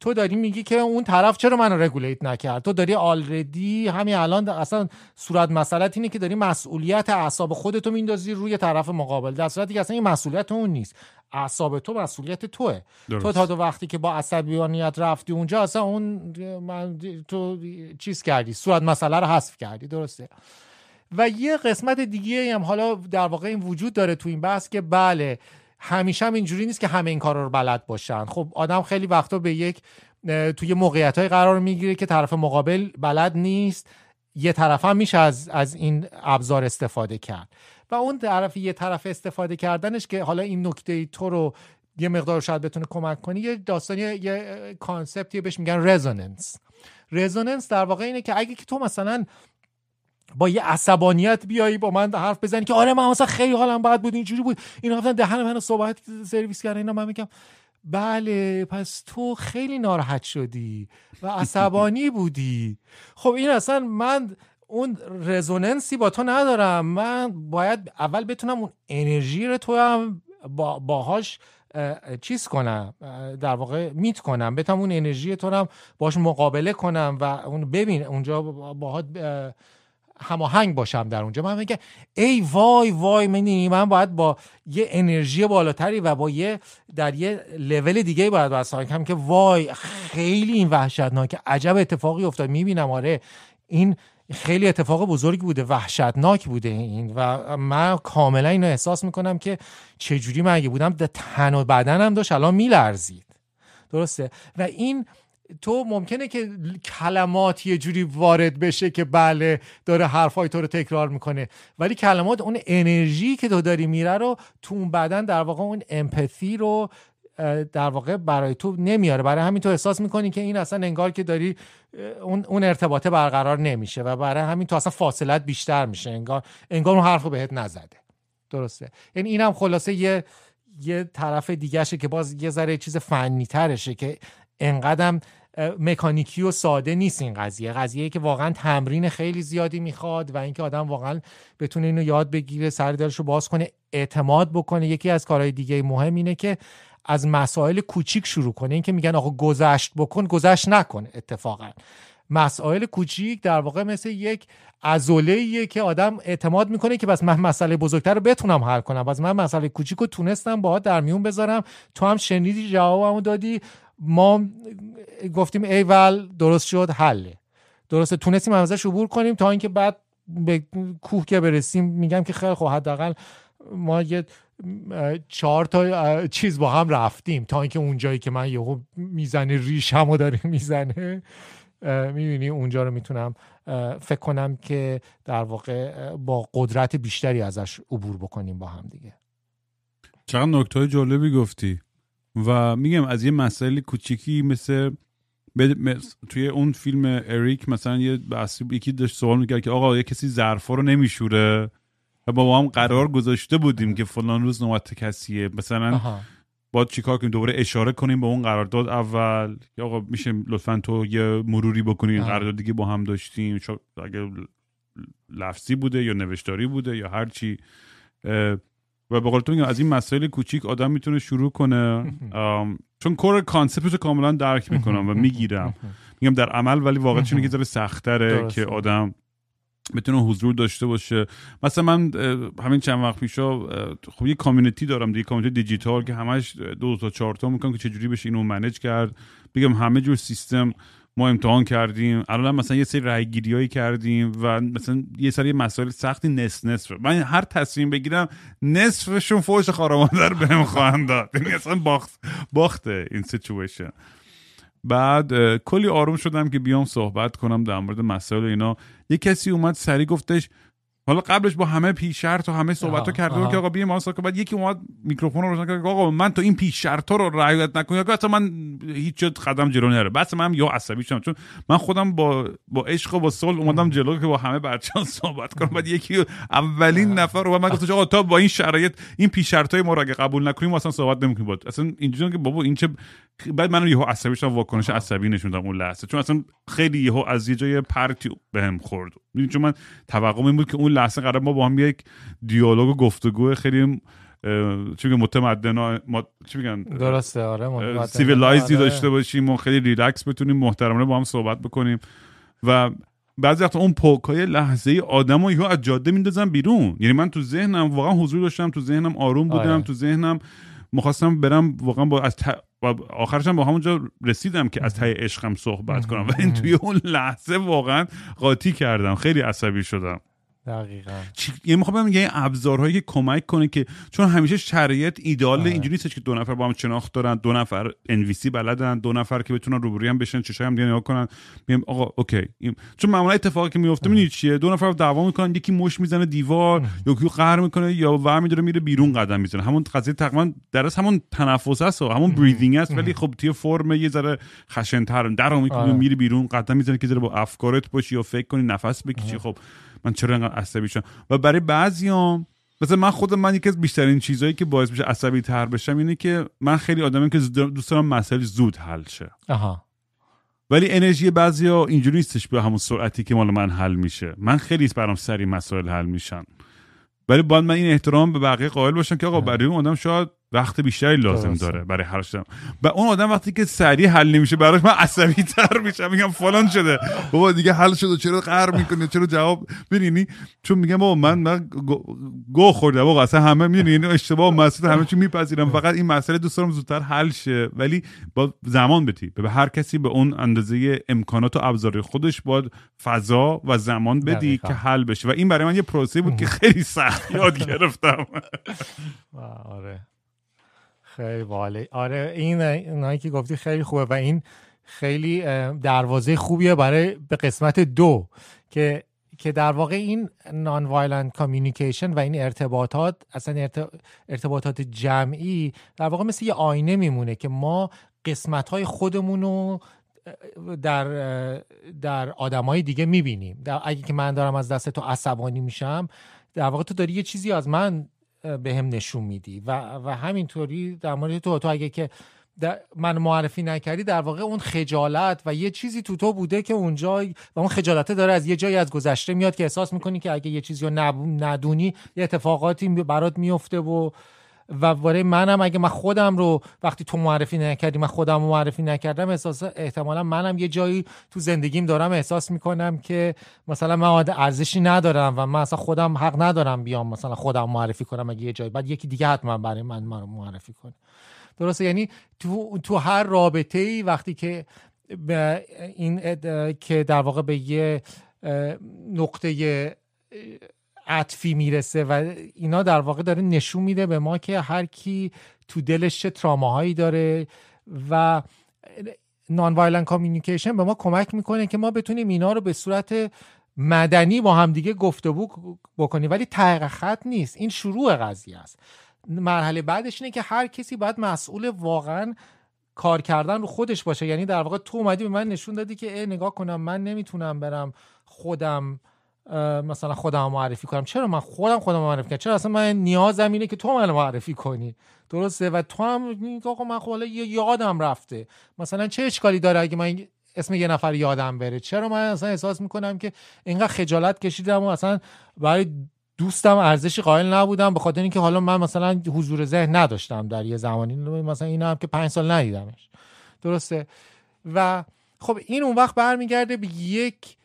تو داری میگی که اون طرف چرا منو رگولیت نکرد؟ تو داری آلردی همین الان اصلا صورت مسئلت اینه که داری مسئولیت اعصاب خودتو میندازی روی طرف مقابل. در صورتی که اصلا این مسئولیت اون نیست. اعصاب تو مسئولیت توه. درست. تو تا دو وقتی که با عصبانیت رفتی اونجا اصلا اون تو چیز کردی؟ صورت مسئله رو حذف کردی. درسته. و یه قسمت دیگه هم حالا در واقع این وجود داره تو این بحث که بله همیشه هم اینجوری نیست که همه این کارا رو بلد باشن. خب آدم خیلی وقتا به یک توی موقعیت های قرار می‌گیره که طرف مقابل بلد نیست. یه طرف هم میشه از, از این ابزار استفاده کرد. و اون طرف یه طرف استفاده کردنش که حالا این نکته تو رو یه مقدار شاید بتونه کمک کنی یه داستانی یه- یه concept ی بهش میگن resonance resonance در واقع اینه که اگه که تو مثلا با یه عصبانیت بیایی با من حرف بزنی که آره من مثلا خیلی حالم بد بود اینجوری بود. این رفتن دهن منو صحبت سرویس کردن اینا من میگم بله پس تو خیلی ناراحت شدی و عصبانی بودی. خب این اصلا من اون رزوننسی با تو ندارم. من باید اول بتونم اون انرژی رو تو هم با باهاش اه، چیز کنم در واقع میت کنم. بتونم اون انرژی تو هم باهاش مقابله کنم و اون ببین اونجا باهات اه، هماهنگ باشم در اونجا. من میگم ای وای وای منی من باید با یه انرژی بالاتری و با یه در یه لول دیگه باید بسازم کم که وای خیلی این وحشتناکه عجب اتفاقی افتاد. می‌بینم آره این خیلی اتفاق بزرگی بوده وحشتناک بوده این. و من کاملا اینو احساس می‌کنم که چجوری من اگه بودم تن و بدنم داشت الان میلرزید. درسته؟ و این تو ممکنه که کلمات یه جوری وارد بشه که بله داره حرفای تو رو تکرار می‌کنه. ولی کلمات اون انرژی که تو داری میره رو تو اون بدن در واقع اون امپاتی رو در واقع برای تو نمیاره. برای همین تو احساس می‌کنی که این اصلا انگار که داری اون, اون ارتباطه برقرار نمیشه و برای همین تو اصلا فاصلت بیشتر میشه. انگار انگار اون حرف رو بهت نزده. درسته؟ یعنی اینم خلاصه یه یه طرف دیگهشه که باز یه ذره چیز فنی ترشه که انقدرم مکانیکی و ساده نیست این قضیه. قضیه که واقعا تمرین خیلی زیادی می‌خواد و اینکه آدم واقعا بتونه اینو یاد بگیره سر دلش رو باز کنه اعتماد بکنه. یکی از کارهای دیگه مهم اینه که از مسائل کوچیک شروع کنه. این که میگن آقا گذشت بکن گذشت نکن اتفاقا. مسائل کوچیک در واقع مثل یک عضله که آدم اعتماد می‌کنه که بس من مسئله بزرگتر رو بتونم حل کنم. بس من مسئله کوچیک رو تونستم باهات در میون بذارم. تو هم شنیدی جوابمو دادی. ما گفتیم ایول درست شد حله. درسته تونستیم ازش عبور کنیم تا اینکه بعد به کوه که برسیم میگم که خیلی خوب حداقل ما یه چهار تا چیز با هم رفتیم تا اینکه اونجایی که من یهو می‌زنه ریشمو داره می‌زنه. می‌بینی؟ اونجا رو می‌تونم فکر کنم که در واقع با قدرت بیشتری ازش عبور بکنیم با هم دیگه. چقدر نکته جالبی گفتی. و میگم از یه مسائل کوچیکی مثل توی اون فیلم اریک مثلا یه بحثی یکی داشت سوال می‌کرد که آقا یه کسی ظرفا رو نمیشوره؟ و با هم قرار گذاشته بودیم که فلان روز نوبت کسیه. مثلا آها. باید چیکار کنیم؟ دوباره اشاره کنیم به اون قرارداد اول. یا آقا میشه لطفا تو یه مروری بکنی. این. قرارداد دیگه با هم داشتیم. اگه لفظی بوده یا نوشتاری بوده یا هر چی و به قول تو میگم از این مسائل کوچیک آدم می‌تونه شروع کنه. چون core concept رو کاملا درک می‌کنم و می‌گیرم. میگم در عمل ولی واقعا چون که ذره سختره. که آدم بتونه حضور داشته باشه. مثلا من همین چند وقت پیشا خب یه community دارم دیگه community دیجیتال که همش دو تا چهار تا می‌کنم که چجوری بشه اینو manage کرد. بگم همه جور سیستم ما امتحان کردیم. الان مثلا یه سری رای هایی کردیم و مثلا یه سری مسائل سختی نصف نصف. من هر تصمیم بگیرم نصفشون فوش خارمادر بهم خواهند داد. یعنی اصلا باخت باخته این سیچویشن بعد کلی آروم شدم که بیام صحبت کنم در مورد مسائل اینا. یه کسی اومد سری گفتش حالا قبلش با همه پیش شرط و همه صحبت آها، کرده. که آقا بیایم ما که بعد یکی اومد میکروفون رو روشن کرد. آقا من تو این پیش شرط رو رعایت نکنم که اصلا من هیچ جد قدم جلو نره بس من یا عصبی شدم. چون من خودم با با عشق و با صلح اومدم جلو که با همه بچه‌ها صحبت کنم. بعد یکی اولین نفر رو من گفتش آقا تا با این شرایط این پیش شرط های ما رو اگه قبول نکنیم اصلا صحبت نمی‌کنیم. بود اصلا اینجوری که بابا این چه بعد من یهو عصبی شدم واکنش عصبی نشون دادم اون لحظه. چون اصلا خیلی یهو از یه جای پرتی بهم خورد. می‌دونی چون من توقعم این بود که اون لحظه قرار ما با هم یک دیالوگ و گفتگو خیلی چی میگن متمدن ما چی میگن؟ درسته آره. civilized آره. داشته باشیم و خیلی ریلکس بتونیم محترمانه با هم صحبت بکنیم. و بعضی وقتا اون poke ای لحظه ای آدم رو از جاده میندازن بیرون. یعنی من تو ذهنم واقعا حضور داشتم تو ذهنم آروم بودم آره. تو ذهنم می‌خواستم برم واقعا با از ت... و آخرش هم با همونجا رسیدم که از ته عشقم صحبت کنم. و این توی اون لحظه واقعا قاطی کردم. خیلی عصبی شدم. دقیقا. یعنی می‌خوام بگم یه ابزارهایی که کمک کنه که چون همیشه شرایط ایدال آره. اینجوری نیستش که دو نفر با هم شناخت دارن دو نفر انویسی بلدن دو نفر که بتونن روبروی هم بشن چشای هم دیگه نگاه کنن. میگم آقا اوکی. این... چون معمولا اتفاقی که میفته می‌دونی چیه؟ دو نفر دعوا می‌کنن یکی مش می‌زنه دیوار یکی قهر می‌کنه یا ور میداره میره بیرون قدم می‌زنه. همون قضیه تقریبا در اصل همون تنفس است و همون بریدینگ است ولی خب توی فرم یه ذره خشن‌تر در می‌کنی آره. میری بیرون قدم می‌زنه که ذره با افکارت باشی یا فکر کنی نفس بکشی. خب من چرا انقدر عصبی شدم؟ و برای بعضیام مثلا من خودم من یکی از بیشترین چیزهایی که باعث میشه عصبی تر بشم اینه که من خیلی آدمی که دوست دارم مسائل زود حل شه. آها. ولی انرژی بعضیا اینجوری نیستش به همون سرعتی که مال من حل میشه. من خیلی برام سری مسائل حل میشن. ولی باید من این احترام به بقیه قائل باشم که آقا برای اون آدم شاید وقت بیشتری لازم. داره برای هر شدم و اون آدم وقتی که سریع حل نمیشه براش من عصبی تر میشم. میگم فلان شده. بابا دیگه حل شده. چرا قهر می‌کنه چرا جواب ببینی چون میگم بابا من من گو- خوردم. بابا اصلا همه می‌دونی. اشتباه و مسئله همه چی میپذیرم. فقط این مسئله دوست دارم زودتر حل شه. ولی با زمان بدی به هر کسی به اون اندازه امکانات و ابزار خودش باید فضا و زمان بدی دقیقاً. که حل بشه. و این برای من یه پروسه بود که خیلی سخت یاد گرفتم. آره. خیلی باله آره این اینایی که گفتی خیلی خوبه و این خیلی دروازه خوبیه برای به قسمت دو که که در واقع این nonviolent communication و این ارتباطات اصلا ارت- ارتباطات جمعی در واقع مثل یه آینه میمونه که ما قسمت های خودمون رو در در آدمای دیگه می‌بینیم. در اگه که من دارم از دست تو عصبانی میشم در واقع تو داری یه چیزی از من به هم نشون میدی. و, و همینطوری در مورد تو تو اگه که من معرفی نکردی در واقع اون خجالت و یه چیزی تو تو بوده که اونجا و اون خجالته داره از یه جایی از گذشته میاد که احساس می‌کنی که اگه یه چیزی رو ندونی یه اتفاقاتی برات میفته و و برای منم اگه من خودم رو وقتی تو معرفی نکردی من خودم رو معرفی نکردم احساس احتمالا منم یه جایی تو زندگیم دارم احساس می‌کنم که مثلا من ارزشی ندارم و من اصلا خودم حق ندارم بیام مثلا خودم معرفی کنم اگه یه جایی. بعد یکی دیگه حتما برای من من معرفی کنه. درسته؟ یعنی تو تو هر رابطه ای وقتی که به این که در واقع به یه نقطه عطفی می‌رسه و اینا در واقع داره نشون میده به ما که هر کی تو دلش چه تراماهایی داره و nonviolent communication به ما کمک می‌کنه که ما بتونیم اینا رو به صورت مدنی با همدیگه گفتگو بکنیم. ولی تحقیق خط نیست. این شروع قضیه است. مرحله بعدش اینه که هر کسی باید مسئول واقعا کار کردن رو خودش باشه. یعنی در واقع تو اومدی به من نشون دادی که ای نگاه کنم من نمی‌تونم برم خودم مثلا خودم معرفی کنم. چرا من خودم خودم معرفی کنم؟ چرا اصلا من نیازم اینه که تو منو معرفی کنی؟ درسته؟ و تو هم آقا من خب یه یادم رفته. مثلا چه اشکالی داره اگه من اسم یه نفر یادم بره؟ چرا من اصلا احساس می‌کنم که اینقدر خجالت کشیدم و اصلا برای دوستم ارزشی قائل نبودم به خاطر اینکه حالا من مثلا حضور ذهن نداشتم در یه زمانی. مثلا اینا هم که پنج سال ندیدمش. درسته؟ و خب این اون وقت برمیگرده به یک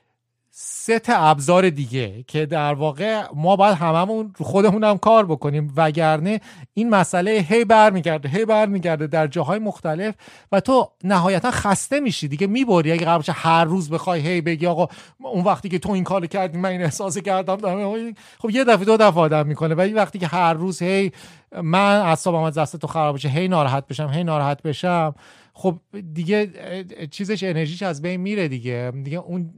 ست ابزار دیگه که در واقع ما باید هممون خودمون هم کار بکنیم. وگرنه این مسئله هی برمیگرده هی برمیگرده در جاهای مختلف و تو نهایتا خسته میشی. دیگه می‌بری. اگه باشه هر روز بخوای هی بگی آقا اون وقتی که تو این کارو کردی من این احساس کردم خب یه دفعه دو دفعه آدم می‌کنه. ولی وقتی که هر روز هی من اعصابم از دست تو خراب بشه هی ناراحت بشم هی ناراحت بشم خب دیگه چیزش انرژیش از بین میره دیگه. دیگه اون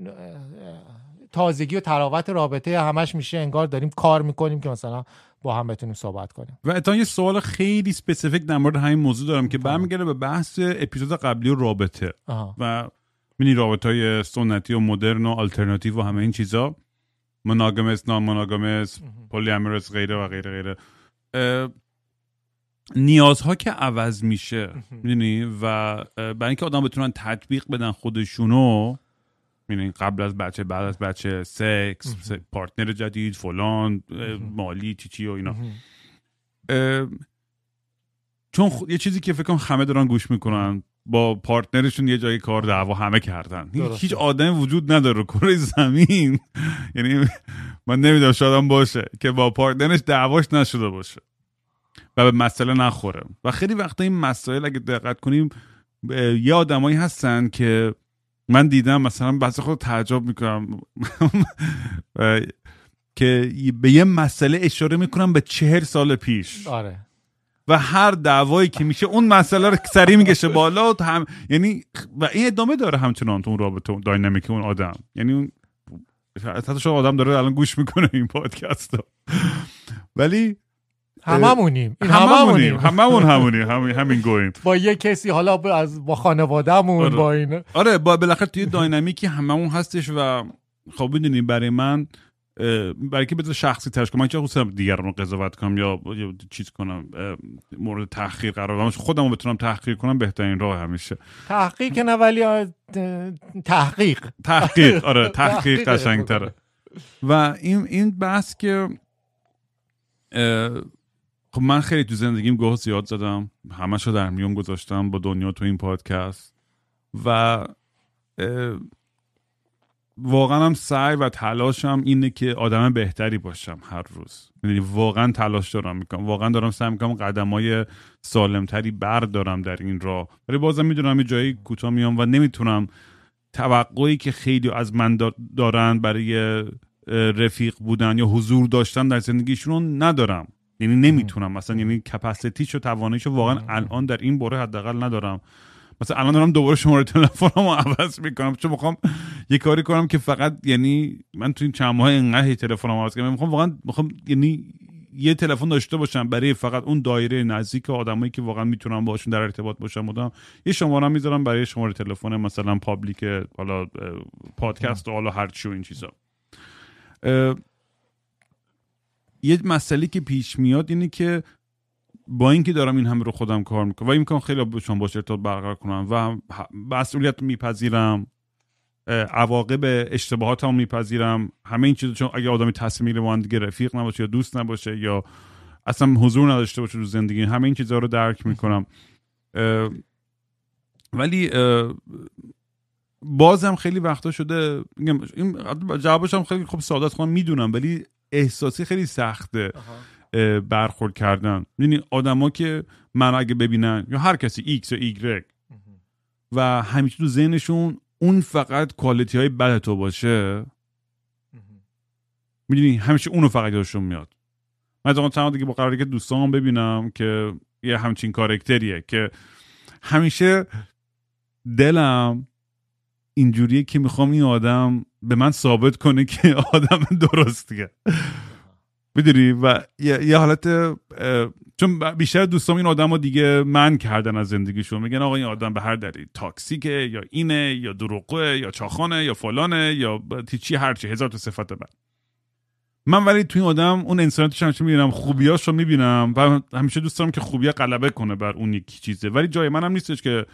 تازگی و طراوت رابطه همش میشه. انگار داریم کار می‌کنیم که مثلا با هم بتونیم صحبت کنیم. و اتفاقا یه سوال خیلی specific در مورد همین موضوع دارم که برمیگرده به بحث اپیزود قبلی و رابطه آها. و مینی رابطه های سنتی و مدرن و آلترناتیو و همه این چیزا. مناگمس نان مناگمس پولیامرس غیره و غیره غیره. نیازها که عوض میشه می‌دونی؟ و برای اینکه آدم بتونن تطبیق بدن خودشونو می‌دونی؟ قبل از بچه بعد از بچه سکس پارتنر جدید فلان مالی چی چی و اینا. چون خ- یه چیزی که فکر کنم همه دارن گوش می‌کنن با پارتنرشون یه جایی کار دعوا همه کردن. هیچ- درسته. هیچ آدم وجود نداره کره زمین. یعنی من نمی‌دونم شاید هم باشه که با پارتنرش دعواش نشده باشه. و به مسئله نخوره. و خیلی وقتا این مسائل اگه دقت کنیم یه آدمایی هستن که من دیدم مثلا بعضی خود تعجب می‌کنم. که به یه مسئله اشاره می‌کنم به چهل سال پیش. آره. و هر دعوایی که میشه اون مسئله رو سریع میگشه بالا و هم یعنی و این ادامه داره همچنان تو اون رابطه داینامیک اون آدم. یعنی اون حتی شاید آدم داره الان گوش می‌کنه این پادکست ولی هممونیم. این هممونیم. هممون همونیم. همین همین گویم با یه کسی حالا با- از با خانوادهمون آره. با این آره با بالاخره توی داینامیکی هممون هستش و خب می‌دونی برای من برای که بذار شخصی ترش کنم؟ من چه خصوصا دیگران رو قضاوت کنم یا, چیز کنم مورد تحقیر قرار بدم. خودم رو بتونم تحقیر کنم بهترین راه همیشه. تحقیق نه ولی تحقیق. تحقیق. آره تحقیق. قشنگتره. و این این بحث که خب من خیلی تو زندگیم گوه زیاد زدم. همش رو در میون گذاشتم با دنیا تو این پادکست. و واقعا هم سعی و تلاشم اینه که آدم بهتری باشم هر روز. یعنی واقعا تلاش دارم می‌کنم. واقعا دارم سعی می‌کنم قدم های سالمتری بردارم در این راه. ولی بازم می‌دونم یه جایی کوتاه میام و نمی‌تونم توقعی که خیلی از من دا- دارن برای رفیق بودن یا حضور داشتن در زندگیشون ندارم. یعنی نمی‌تونم. مثلا یعنی کپاسیتیش و تواناییشو واقعا الان در این باره حداقل ندارم. مثلا الان دارم دوباره شماره تلفنمو عوض می‌کنم. چون می‌خوام یه کاری کنم که فقط یعنی من تو این چند ماه اینقدر تلفنمو عوض کردم. می‌خوام واقعا می‌خوام یعنی یه تلفن داشته باشم برای فقط اون دایره نزدیک آدمایی که واقعا می‌تونم باشون در ارتباط باشم بودم یه شماره می‌ذارم برای شماره تلفن مثلا پابلیک حالا پادکست و حالا هر چی و این چیزا. یه مسئله که پیش میاد اینه که با اینکه دارم این همه رو خودم کار می‌کنم و این می‌کنم خیلی باشم باش ارتباط برقرار کنم و مسئولیت میپذیرم عواقب اشتباهاتم میپذیرم همه این چیزا چون اگه آدمی تصمیم می‌گیره با هم دیگه رفیق نباشه یا دوست نباشه یا اصلا حضور نداشته باشه تو زندگی همه این چیزها رو درک می‌کنم. اه، ولی اه، بازم خیلی وقتا شده میگم این جوابش هم خیلی خوب ساده خودم می‌دونم ولی احساسی خیلی سخته برخورد کردن. یعنی آدما که من اگه ببینن یا هر کسی ایکس یا ایگرگ. و همیشه تو ذهنشون اون فقط quality های بد تو باشه. می‌دونی؟ همیشه اونو فقط یادشون میاد. من چند وقت دیگه با قراری که دوستان ببینم که یه همچین کارکتریه که همیشه دلم اینجوریه که می‌خوام این آدم به من ثابت کنه که آدم درستیه. می‌دونی؟ و یه, حالت چون بیشتر دوستام این آدم رو دیگه من کردن از زندگیشون. میگن آقا این آدم به هر دلیل تاکسیکه یا اینه یا دروغه یا چاخانه یا فلانه یا ب- چی هرچی هزار تا صفت بد من ولی تو این آدم اون انسانیتش همیشه می‌بینم؟ خوبیاش رو می‌بینم و همیشه دوست دارم که خوبیا غلبه کنه بر اون یکی چیزه. ولی جای منم نیستش که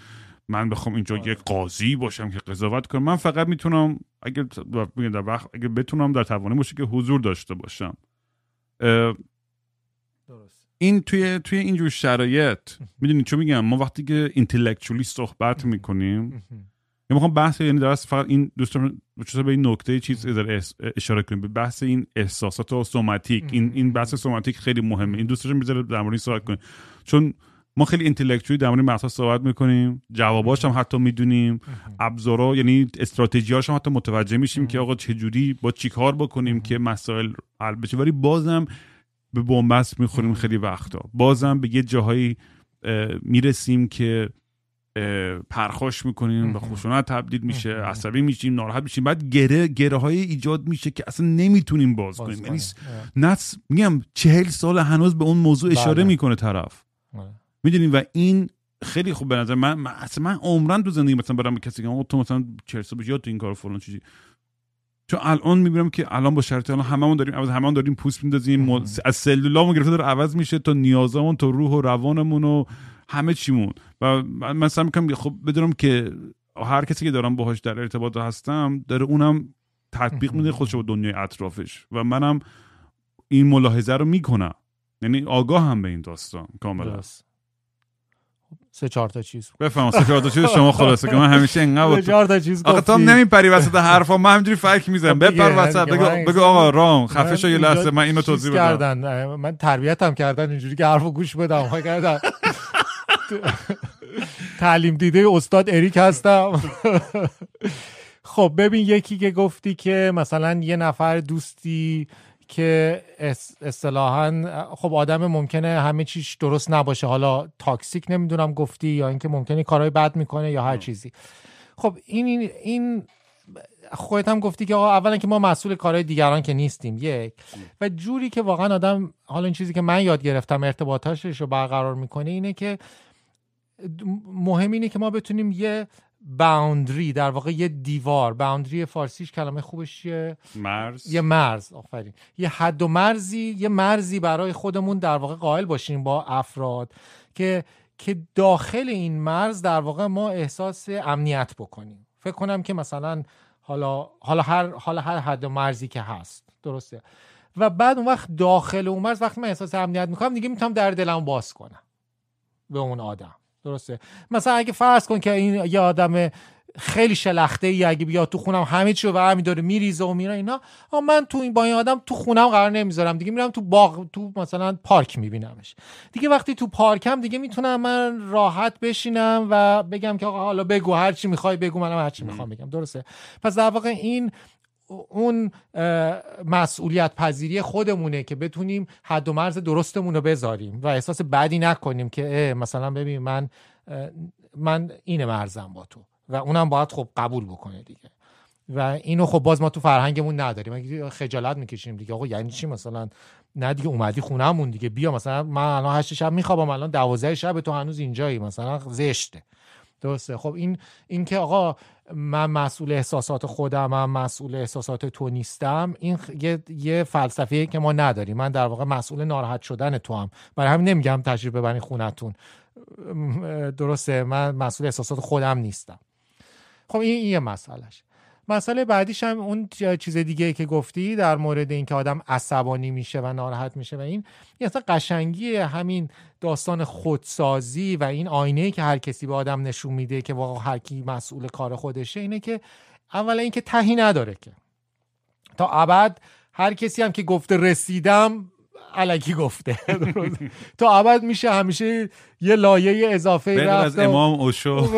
من بخوام اینجا یه قاضی باشم که قضاوت کنم. من فقط می‌تونم اگه در وقت اگه بتونم در توانه باشه که حضور داشته باشم. درست. این توی توی اینجور شرایط می‌دونی چون میگم؟ ما وقتی که اینتלקچولی صحبت می‌کنیم یا می‌خوام بحث یعنی درست فقط این دوستان به این نکته چیز اشاره کنیم. به بحث این احساسات و سوماتیک. این این بحث سوماتیک خیلی مهمه. این دوستان می‌ذاره در مورد این صحبت کنیم. چون ما خیلی اینتלקچولی در مورد بحثا صحبت می‌کنیم. جواباش هم حتی می‌دونیم. ابزارا یعنی استراتژیاش هم حتی متوجه میشیم که آقا چه جوری با چیکار بکنیم که مسائل حل بشه. ولی بازم به بنبست می‌خوریم خیلی وقتا. بازم به یه جاهایی اه، می‌رسیم که پرخاش می‌کنیم به خشونت تبدیل میشه عصبی میشیم ناراحت میشیم. بعد گره گره های ایجاد میشه که اصلا نمی‌تونیم باز, باز کنیم. یعنی. نس میگم چهل سال هنوز به اون موضوع اشاره بله. می‌کنه طرف. آره. می‌دونی؟ و این خیلی خوب به نظر من, من اصلا من عمرن تو زندگی مثلا برم به کسی که تو مثلا سال پیش یاد تو این کار فلان چیزی. چون الان می‌بینم که الان با شرط الان هممون داریم عوض هممون داریم پوست میندازیم از سلولامون گرفته داره عوض میشه تا نیازمون تا روح و روانمون و همه چیمون. و من سعی می‌کنم خب بدونم که هر کسی که دارم باهاش در ارتباط هستم داره اونم تطبیق میده خودش به دنیای اطرافش. و منم این ملاحظه رو می‌کنم. یعنی آگاه هم به این داستان کاملا. سه چهار تا چیز. بفهم سه چهار تا چیز شما خلاصه که من همیشه انقدر سه چهار تا چیز آقا تو. نمیپری وسط حرفا من همینجوری فک می‌زنم. خب بپر وسط بگو آقا رام خفه شو یه لحظه من اینو توضیح بدم. کردن. من تربیتم کردن اینجوری که حرفو گوش بدم. کردن. تعلیم دیده استاد اریک هستم. خب ببین یکی که گفتی که مثلا یه نفر دوستی که اصطلاحا خب آدم ممکنه همه چیش درست نباشه. حالا تاکسیک نمی‌دونم گفتی یا اینکه ممکنه کارهای بد می‌کنه یا هر چیزی. خب این این, این خودت هم گفتی که آقا اولا که ما مسئول کارهای دیگران که نیستیم یک. و جوری که واقعا آدم حالا این چیزی که من یاد گرفتم ارتباطاشش رو برقرار می‌کنه اینه که مهم اینه که ما بتونیم یه باوندری در واقع یه دیوار. باوندری فارسیش کلمه خوبش چیه مرز. یه مرز آفرین. یه حد و مرزی یه مرزی برای خودمون در واقع قائل باشیم با افراد که که داخل این مرز در واقع ما احساس امنیت بکنیم. فکر کنم که مثلا حالا حالا هر حالا هر حد و مرزی که هست. درسته. و بعد اون وقت داخل اون مرز وقتی من احساس امنیت می‌کنم دیگه می‌تونم در دلم باز کنم. به اون آدم. درسته. مثلا اگه فرض کن که این یه آدم خیلی شلخته ای اگه بیاد تو خونم همه چی رو برمی داره میریزه و میره اینا اما من تو این با این آدم تو خونم قرار نمی‌ذارم. دیگه میرم تو باغ تو مثلا پارک میبینمش. دیگه وقتی تو پارکم دیگه می‌تونم من راحت بشینم و بگم که آقا حالا بگو هر چی می‌خوای بگو منم هر چی می‌خوام بگم. درسته؟ پس در واقع این اون مسئولیت پذیری خودمونه که بتونیم حد و مرز درستمون رو بذاریم و احساس بدی نکنیم که مثلا ببین من من این مرزم با تو و اونم باید خب قبول بکنه دیگه. و اینو خب باز ما تو فرهنگمون نداریم. خجالت می‌کشیم دیگه. آقا یعنی چی مثلا؟ نه دیگه اومدی خونهمون دیگه. بیا مثلا من الان هشت شب میخوابم. الان دوازده شب تو هنوز اینجایی. مثلا زشته. درسته. خب این این که آقا من مسئول احساسات خودم من مسئول احساسات تو نیستم این یه, یه فلسفه که ما نداریم. من در واقع مسئول ناراحت شدن تو هم برای همین نمیگم تشریف ببرین خونتون. درسته. من مسئول احساسات خودم نیستم. خب این یه مسئلهش. مسئله بعدیش هم اون چیز دیگه که گفتی در مورد اینکه آدم عصبانی میشه و ناراحت میشه و این این اصلا قشنگی همین داستان خودسازی و این آینه که هر کسی به آدم نشون میده که واقعا هر کی مسئول کار خودشه اینه که اولا اینکه تهی نداره که. تا ابد هر کسی هم که گفته رسیدم علکی گفته. تا ابد میشه همیشه یه لایه اضافه غیر از امام اوشو.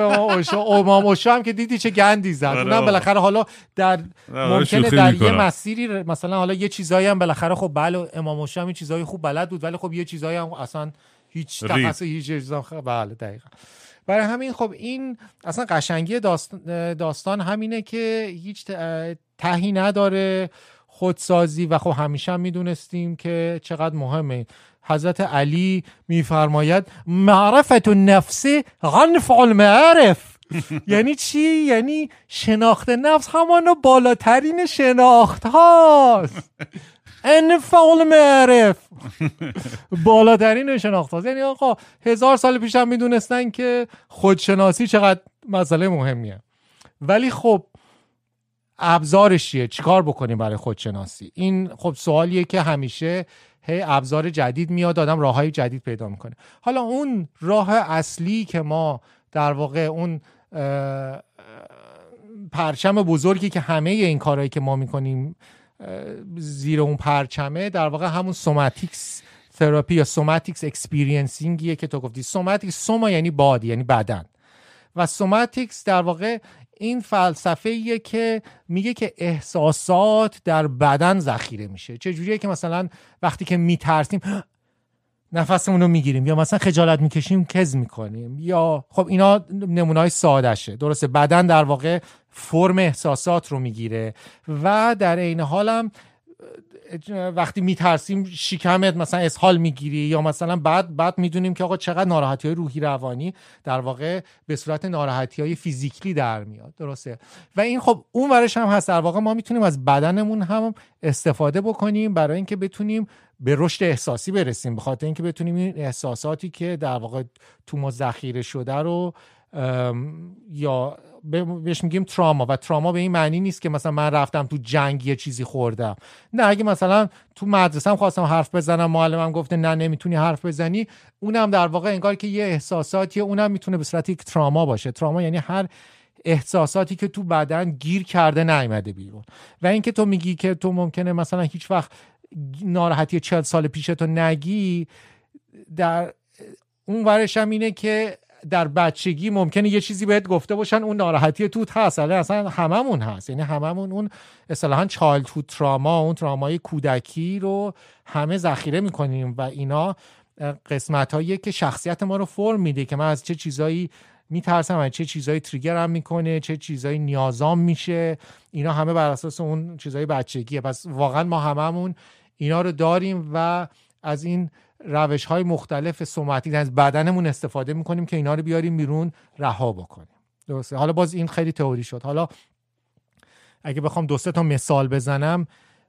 امام اوشا امام اوشا هم که دیدی چه گندی زد. آره. اونم بالاخره حالا در آره، ممکنه شوخی در یه. مسیری مثلا حالا یه چیزایی هم بالاخره خب بله امام اوشا هم یه چیزایی خوب بلد بود ولی خب یه چیزایی هم اصلا هیچ. تخصص هیچ خ- بله دقیقا. برای همین خب این اصلا قشنگی داستان, داستان همینه که هیچ تهی نداره. خودسازی و خب همیشه هم می‌دونستیم که چقدر مهمه. حضرت علی میفرماید معرفت النفس غنف المعارف. یعنی چی؟ یعنی شناخت نفس همان بالاترین شناخت هاست انفع المعارف. بالاترین شناخت هاست یعنی آقا هزار سال پیش هم می‌دونستن که خودشناسی چقدر مسئله مهمیه. ولی خب ابزارش چیه؟ چیکار بکنیم برای خودشناسی؟ این خب سوالیه که همیشه هی ابزار جدید میاد آدم راه های جدید پیدا می‌کنه. حالا اون راه اصلی که ما در واقع اون پرچم بزرگی که همه این کارهایی که ما می‌کنیم زیر اون پرچمه در واقع همون somatics therapy یا somatics experiencing یه که تو گفتی. somatics soma یعنی body یعنی بدن. و سوماتیکس در واقع این فلسفه ایه که میگه که احساسات در بدن ذخیره میشه. چه جوریه که مثلا وقتی که میترسیم نفسمون رو می‌گیریم یا مثلا خجالت می‌کشیم کز می‌کنیم یا خب اینا نمونه های سادشه درسته بدن در واقع فرم احساسات رو می‌گیره و در عین حالم وقتی میترسیم شکمت مثلا اسهال می‌گیری یا مثلا بعد بعد می‌دونیم که آقا چقدر ناراحتی های روحی روانی در واقع به صورت ناراحتی های فیزیکلی در میاد. درسته؟ و این خب اون ورش هم هست. در واقع ما می‌تونیم از بدنمون هم استفاده بکنیم برای اینکه بتونیم به رشد احساسی برسیم. به خاطر اینکه بتونیم این احساساتی که در واقع تو ما ذخیره شده رو یا بهش میگیم تراما و تراما به این معنی نیست که مثلا من رفتم تو جنگ یه چیزی خوردم. نه اگه مثلا تو مدرسه خواستم حرف بزنم معلمم گفته نه نمی‌تونی حرف بزنی اونم در واقع انگار که یه احساساتیه اونم می‌تونه به صورت یک تراما باشه. تراما یعنی هر احساساتی که تو بدن گیر کرده نیامده بیرون. و اینکه تو میگی که تو ممکنه مثلا هیچ وقت ناراحتی چل سال پیش تو نگی در اون ورش هم اینه که در بچگی ممکنه یه چیزی بهت گفته باشن اون ناراحتی توت هست اصلا هممون هست. یعنی هممون اون اصطلاحا تو تراما اون ترامای کودکی رو همه ذخیره می‌کنیم و اینا قسمت هایی که شخصیت ما رو فرم میده که من از چه چیزایی میترسم از چه چیزایی تریگرم می‌کنه چه چیزایی نیازام میشه اینا همه بر اساس اون چیزای بچگیه. پس واقعا ما هممون اینا رو داریم و از این روش های مختلف سومتی از بدنمون استفاده می‌کنیم که اینا رو بیاریم بیرون رها بکنیم. درسته؟ حالا باز این خیلی تئوری شد. حالا اگه بخوام دو سه تا مثال بزنم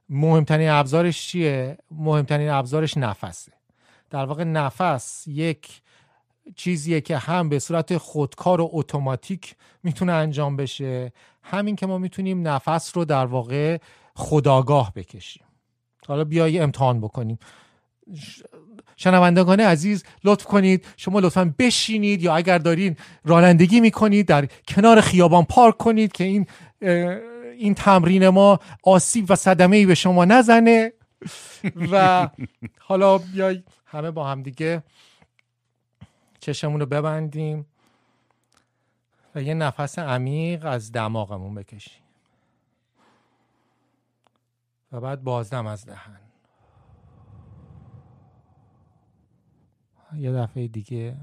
مهمترین ابزارش چیه؟ مهمترین ابزارش نفسه. در واقع نفس یک چیزیه که هم به صورت خودکار و اتوماتیک می‌تونه انجام بشه همین که ما می‌تونیم نفس رو در واقع خداگاه بکشیم. حالا بیایی امتحان بکنیم. شنوندگان عزیز لطف کنید. شما لطفا بشینید یا اگر دارین رانندگی می‌کنید در کنار خیابان پارک کنید که این این تمرین ما آسیب و صدمه ای به شما نزنه. و حالا بیای همه با هم دیگه چشمون رو ببندیم و یه نفس عمیق از دماغمون بکشیم. و بعد بازدم از دهن. یه دفعه دیگه.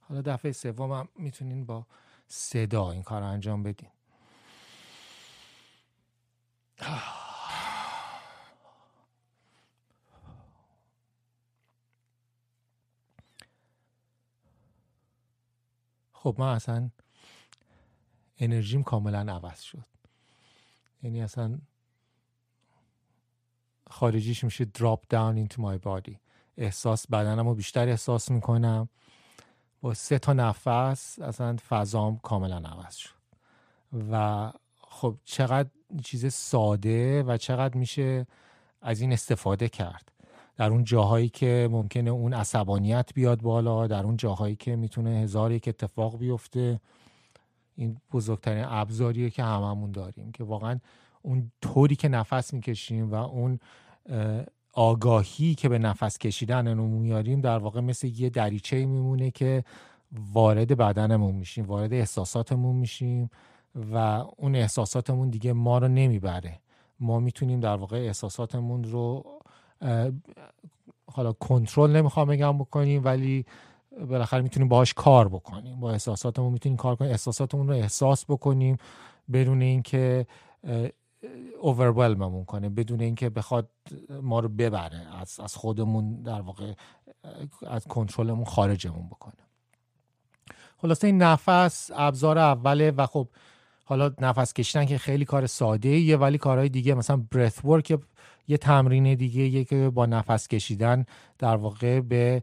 حالا دفعه سوم هم می‌تونین با صدا این کار انجام بدین. خب من اصلا انرژیم کاملا عوض شد. یعنی اصلا خارجیش میشه drop down into my body. احساس بدنم رو بیشتر احساس می‌کنم. با سه تا نفس اصلا فضام کاملا عوض شد. و خب چقدر چیز ساده و چقدر میشه از این استفاده کرد. در اون جاهایی که ممکنه اون عصبانیت بیاد بالا در اون جاهایی که می‌تونه هزار یک اتفاق بیفته این بزرگترین ابزاریه که هممون داریم که واقعا اون طوری که نفس می‌کشیم و اون آگاهی که به نفس کشیدن میاریم در واقع مثل یه دریچه میمونه که وارد بدنمون میشیم وارد احساساتمون میشیم و اون احساساتمون دیگه ما رو نمی‌بره. ما می‌تونیم در واقع احساساتمون رو حالا کنترل نمی‌خوام بگم بکنیم ولی بالاخره می‌تونیم باهاش کار بکنیم. با احساساتمون می‌تونیم کار کنیم. احساساتمون رو احساس بکنیم بدون اینکه اوورولممون کنه بدون اینکه بخواد ما رو ببره از از خودمون در واقع از کنترلمون خارجمون بکنه. خلاصه این نفس ابزار اوله و خب حالا نفس کشیدن که خیلی کار ساده ایه ولی کارهای دیگه مثلا برث ورک یه تمرین دیگه یه که با نفس کشیدن در واقع به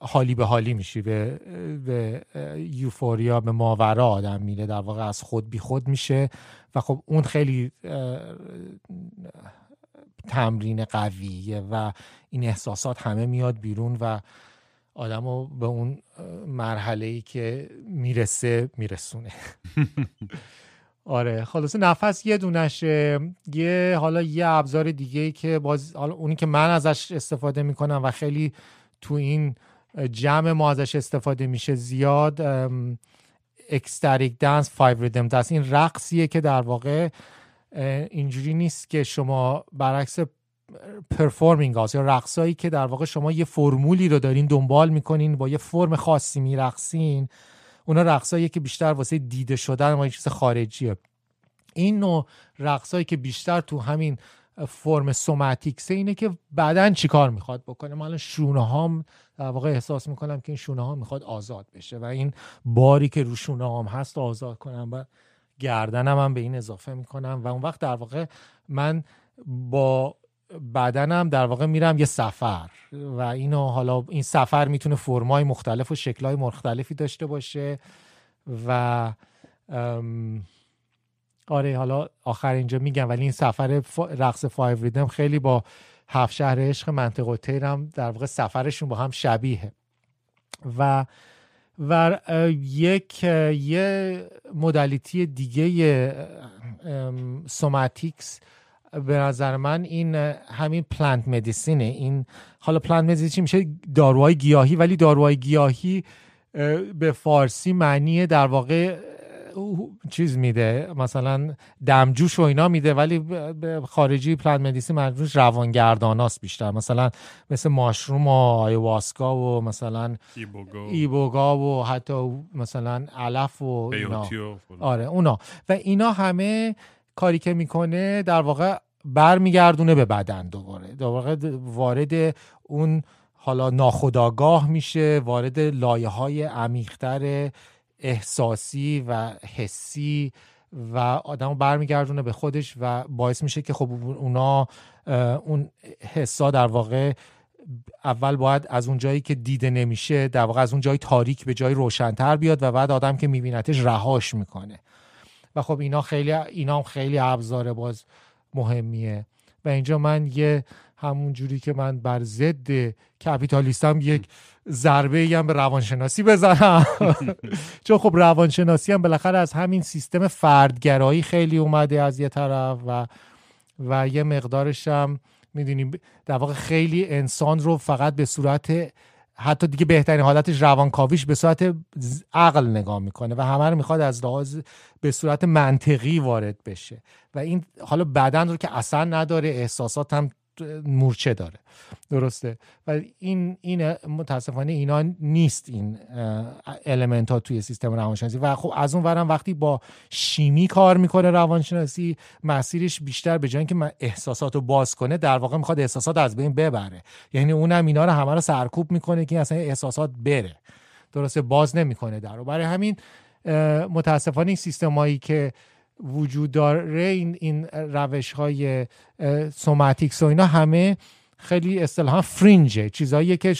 حالی به حالی میشی به, به یوفوریا به ماورا آدم میره در واقع از خود بی خود میشه. و خب اون خیلی تمرین قویه و این احساسات همه میاد بیرون و آدم به اون مرحله ای که می‌رسه میرسونه. آره خلاصه نفس یه دونشه. یه حالا یه ابزار دیگه که باز حالا اونی که من ازش استفاده می‌کنم و خیلی تو این جمع ما ازش استفاده میشه زیاد اکستتیک دنس five rhythms دنس این رقصیه که در واقع اینجوری نیست که شما برعکس performing یا رقصایی که در واقع شما یه فرمولی رو دارین دنبال می‌کنین با یه فرم خاصی میرقصین. اونا رقصایی که بیشتر واسه دیده شدن ما چیز خارجیه. این نوع رقصایی که بیشتر تو همین فرم سوماتیکسه اینه که بعدا چیکار می‌خواد بکنه؟ من شونه هام در واقع احساس می‌کنم که این شونه ها می‌خواد آزاد بشه و این باری که رو شونه هام هست آزاد کنم و گردنم هم به این اضافه می‌کنم و اون وقت در واقع من با بدنم در واقع میرم یه سفر و اینو حالا این سفر می‌تونه فرمای مختلف و شکلهای مختلفی داشته باشه و آره حالا آخر اینجا میگم ولی این سفر رقص five rhythm خیلی با هفت شهر عشق منطق الطیرم در واقع سفرشون با هم شبیه و و یک یه modality دیگه somatics به نظر من این همین plant medicine ه. این حالا plant medicine میشه؟ داروهای گیاهی ولی داروهای گیاهی به فارسی معنی در واقع چیز میده مثلا دمجوش و اینا میده ولی به خارجی پلانت مدیسین روان روانگرداناست بیشتر. مثلا مثل ماشروم و آیواسکا و مثلا ایبوگا, و حتی مثلا علف و اینا. آره اونا. و اینا همه کاری که می‌کنه در واقع برمیگردونه به بدن دوباره. در واقع وارد اون حالا ناخداگاه میشه وارد لایه های عمیقتر احساسی و حسی و آدمو برمیگردونه به خودش و باعث میشه که خب اونا اون حسا در واقع اول باید از اون جایی که دیده نمیشه در واقع از اون جای تاریک به جای روشنتر بیاد و بعد آدم که میبینتش رهاش می‌کنه. و خب اینا خیلی اینا هم خیلی ابزار باز مهمیه. و اینجا من یه همون جوری که من بر ضد کپیتالیستم یک ضربه هم به روانشناسی بزنم. چون خب روانشناسی هم بالاخره از همین سیستم فردگرایی خیلی اومده از یه طرف و و یه مقدارش هم می‌دونیم در واقع خیلی انسان رو فقط به صورت حتی دیگه بهترین حالتش روانکاویش به صورت عقل نگاه می‌کنه و همه رو می‌خواد از لحاظ به صورت منطقی وارد بشه. و این حالا بدن رو که اصلا نداره احساسات هم مورچه داره. درسته؟ و این این متاسفانه اینا نیست این المنت ها توی سیستم روانشناسی. و خب از اون ورم وقتی با شیمی کار می‌کنه روانشناسی مسیرش بیشتر به جای که من احساسات رو باز کنه در واقع می‌خواد احساسات از بین ببره. یعنی اونم اینا رو همه رو سرکوب می‌کنه که اصلا احساسات بره. درسته؟ باز نمی‌کنه در برای همین متاسفانه این سیستمایی که وجود داره این این روش های سوماتیکس و اینا همه خیلی اصطلاحا فرینجه چیزایی که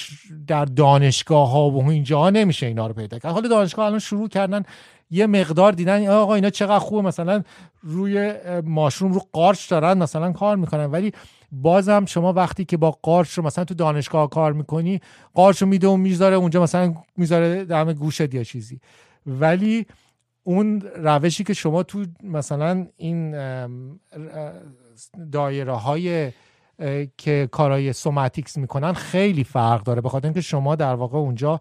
در دانشگاه ها و اینجا نمیشه اینا رو پیدا کرد. حالا دانشگاه الان شروع کردن یه مقدار دیدن آقا اینا چقدر خوبه. مثلا روی ماشروم رو قارچ دارن مثلا کار می‌کنن. ولی بازم شما وقتی که با قارچ رو مثلا تو دانشگاه کار می‌کنی قارچ رو میده و می‌ذاره اونجا مثلا می‌ذاره دم گوشت یا چیزی. ولی اون روشی که شما تو مثلا این دایره های که کارهای somatics می‌کنن خیلی فرق داره به خاطر اینکه شما در واقع اونجا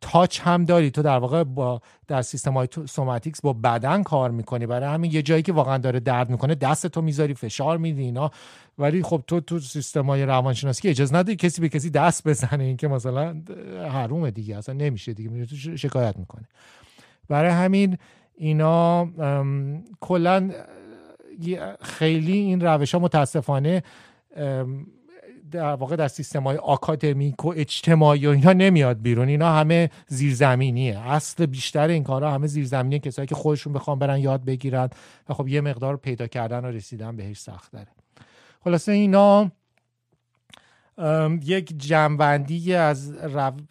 touch هم داری. تو در واقع با در سیستم های somatics با بدن کار می‌کنی. برای همین یه جایی که واقعا داره درد می‌کنه دست تو می‌ذاری فشار میدی اینا. ولی خب تو تو سیستم های روانشناسی اجازه نداری کسی به کسی دست بزنه. این که مثلا حرومه دیگه اصلا نمیشه دیگه. تو شکایت می‌کنه برای همین اینا کلا خیلی این روش ها متاسفانه در واقع در سیستم های آکادمیک و اجتماعی و اینا نمیاد بیرون. اینا همه زیرزمینیه. اصل بیشتر این کارها همه زیرزمینیه کسایی که خودشون بخوام برن یاد بگیرن و خب یه مقدار پیدا کردن و رسیدن بهش سخت داره. خلاصه اینا یک جنبندی از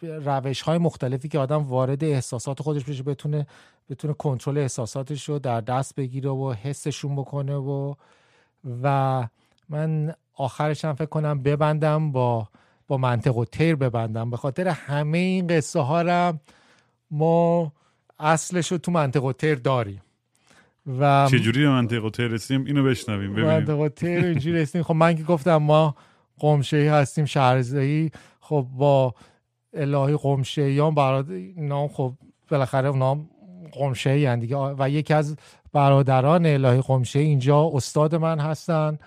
روش های مختلفی که آدم وارد احساسات خودش بشه بتونه بتونه کنترل احساساتش رو در دست بگیره و حسشون بکنه و و من آخرش هم فکر کنم ببندم با با منطق و تیر ببندم. به خاطر همه این قصه ها را ما اصلش رو تو منطق و تیر داریم. و چجوری به منطق و تیر رسیم اینو بشنویم ببینیم. منطق و تیر اینجوری رسیم خب من که گفتم ما قمشه هستیم شهرزایی خب با الهی قمشه برای نام خب بالاخره نام قمشه دیگه. و یکی از برادران الهی قمشه اینجا استاد من هستن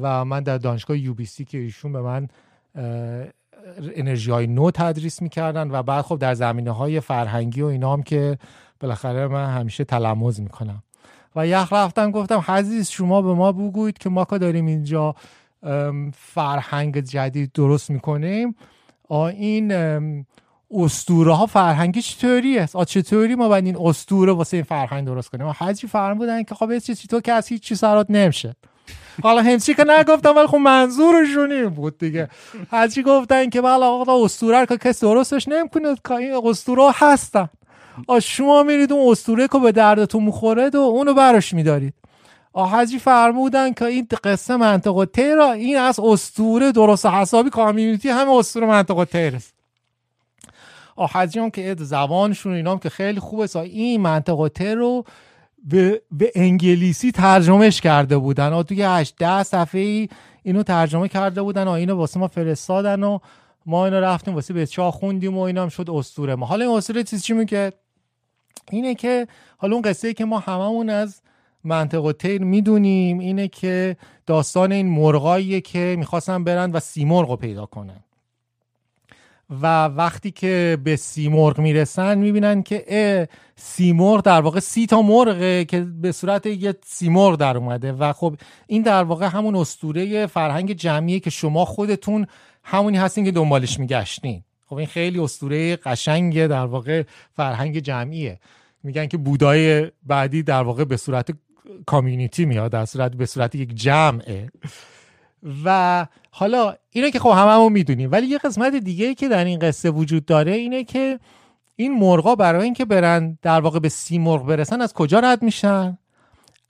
و من در دانشگاه یو بی سی که ایشون به من انرژی های نو تدریس می‌کردن و بعد خب در زمینه های فرهنگی و اینا هم که بالاخره من همیشه تلموز می‌کنم. و یخ رفتم گفتم حزیز شما به ما بگویید که ما که داریم اینجا فرهنگ جدید درست می‌کنیم. این استوره ها فرهنگی چطوری است چطوری ما باید این استوره واسه این فرهنگ درست کنیم؟ حجی فرم بودن که خب چیزی تو که از هیچ چی سرات نمیشه. حالا همچی که نگفتم ولی خب منظورشون این بود دیگه. هرچی گفتن که بله آقا اسطوره که کسی درستش نمی‌کنه که این اسطوره هستن. شما میرید اون اسطوره که به دردتون می‌خوره و اونو براش میدارید. آحجی فرمودن که این قصه منطقه تیرا این از استوره درست حسابی کامیونیتی همه استوره منطقه تیر است. آحجی هم که زبانشون اینام که خیلی خوبه این منطقه تیر رو به, به انگلیسی ترجمهش کرده بودن. و توی 8 ده صفحه ای اینو ترجمه کرده بودن و اینو واسه ما فرستادن و ما اینو رفتیم واسه به چا خوندیم و اینم شد استوره ما. حالا این استوره چیز چی میگه؟ اینه که حالا اون قصه ای که ما هممون از منطقه تیر می‌دونیم اینه که داستان این مرغاییه که می‌خواستن برن و سیمرغ رو پیدا کنن. و وقتی که به سیمرغ می‌رسن می‌بینن که سیمرغ در واقع سی تا مرغه که به صورت یه سیمرغ در اومده. و خب این در واقع همون استوره فرهنگ جمعیه که شما خودتون همونی هستین که دنبالش میگشتین. خب این خیلی استوره قشنگه در واقع فرهنگ جمعیه. میگن که بودای بعدی در واقع به صورت کامیونیتی میاد در صورت به صورت یک جمعه. و حالا اینه که خب هممون می‌دونیم ولی یه قسمت دیگه که در این قصه وجود داره اینه که این مرغا برای اینکه برن در واقع به سی مرغ برسن از کجا رد میشن؟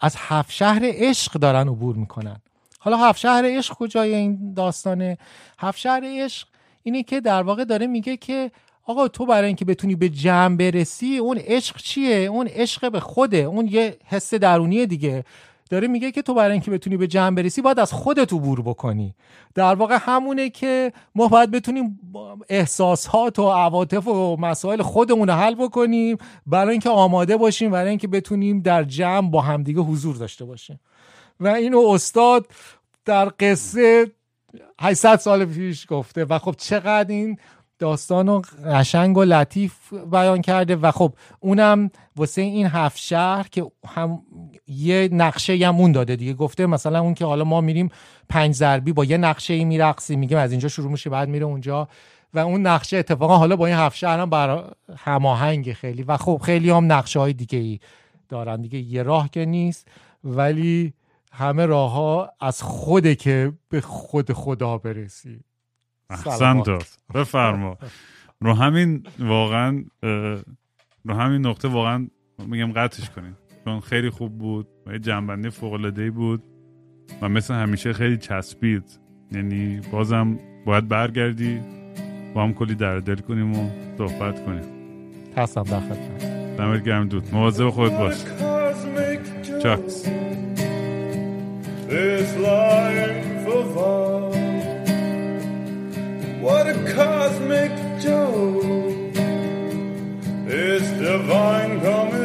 از هفت شهر عشق دارن عبور می‌کنن. حالا هفت شهر عشق کجای این داستانه؟ هفت شهر عشق اینه که در واقع داره میگه که آقا تو برای اینکه بتونی به جمع برسی اون عشق چیه؟ اون عشق به خوده. اون یه حس درونیه دیگه. داره میگه که تو برای اینکه بتونی به جمع برسی باید از خودت عبور بکنی. در واقع همونه که ما باید بتونیم احساسات و عواطف و مسائل خودمون رو حل بکنیم برای اینکه آماده باشیم برای اینکه بتونیم در جمع با همدیگه حضور داشته باشیم. و اینو استاد در قصه 800 سال پیش گفته. و خب چقدر این داستان و قشنگ و لطیف بیان کرده و خب اونم واسه این هفت شهر که هم یه نقشه هم اون داده دیگه. گفته مثلا اون که حالا ما میریم پنج ضربی با یه نقشه ای میرقصیم میگیم از اینجا شروع میشه بعد میره اونجا و اون نقشه اتفاقا حالا با این هفت شهر هم برا هماهنگ خیلی. و خب خیلی هم نقشه های دیگه ای دارن. دیگه یه راه که نیست ولی همه راه ها از خوده که به خود خدا برسی احسن بفرما. رو همین واقعا رو همین نقطه واقعا میگم قطعش کنیم چون خیلی خوب بود و یه جنبنده فوق بود و مثل همیشه خیلی چسبید. یعنی بازم باید برگردی با هم کلی در دل کنیم و صحبت کنیم. هستم در خدمت. دمت گرم دود. مواظب خود باش. چاکس What a cosmic joke! It's divine comedy.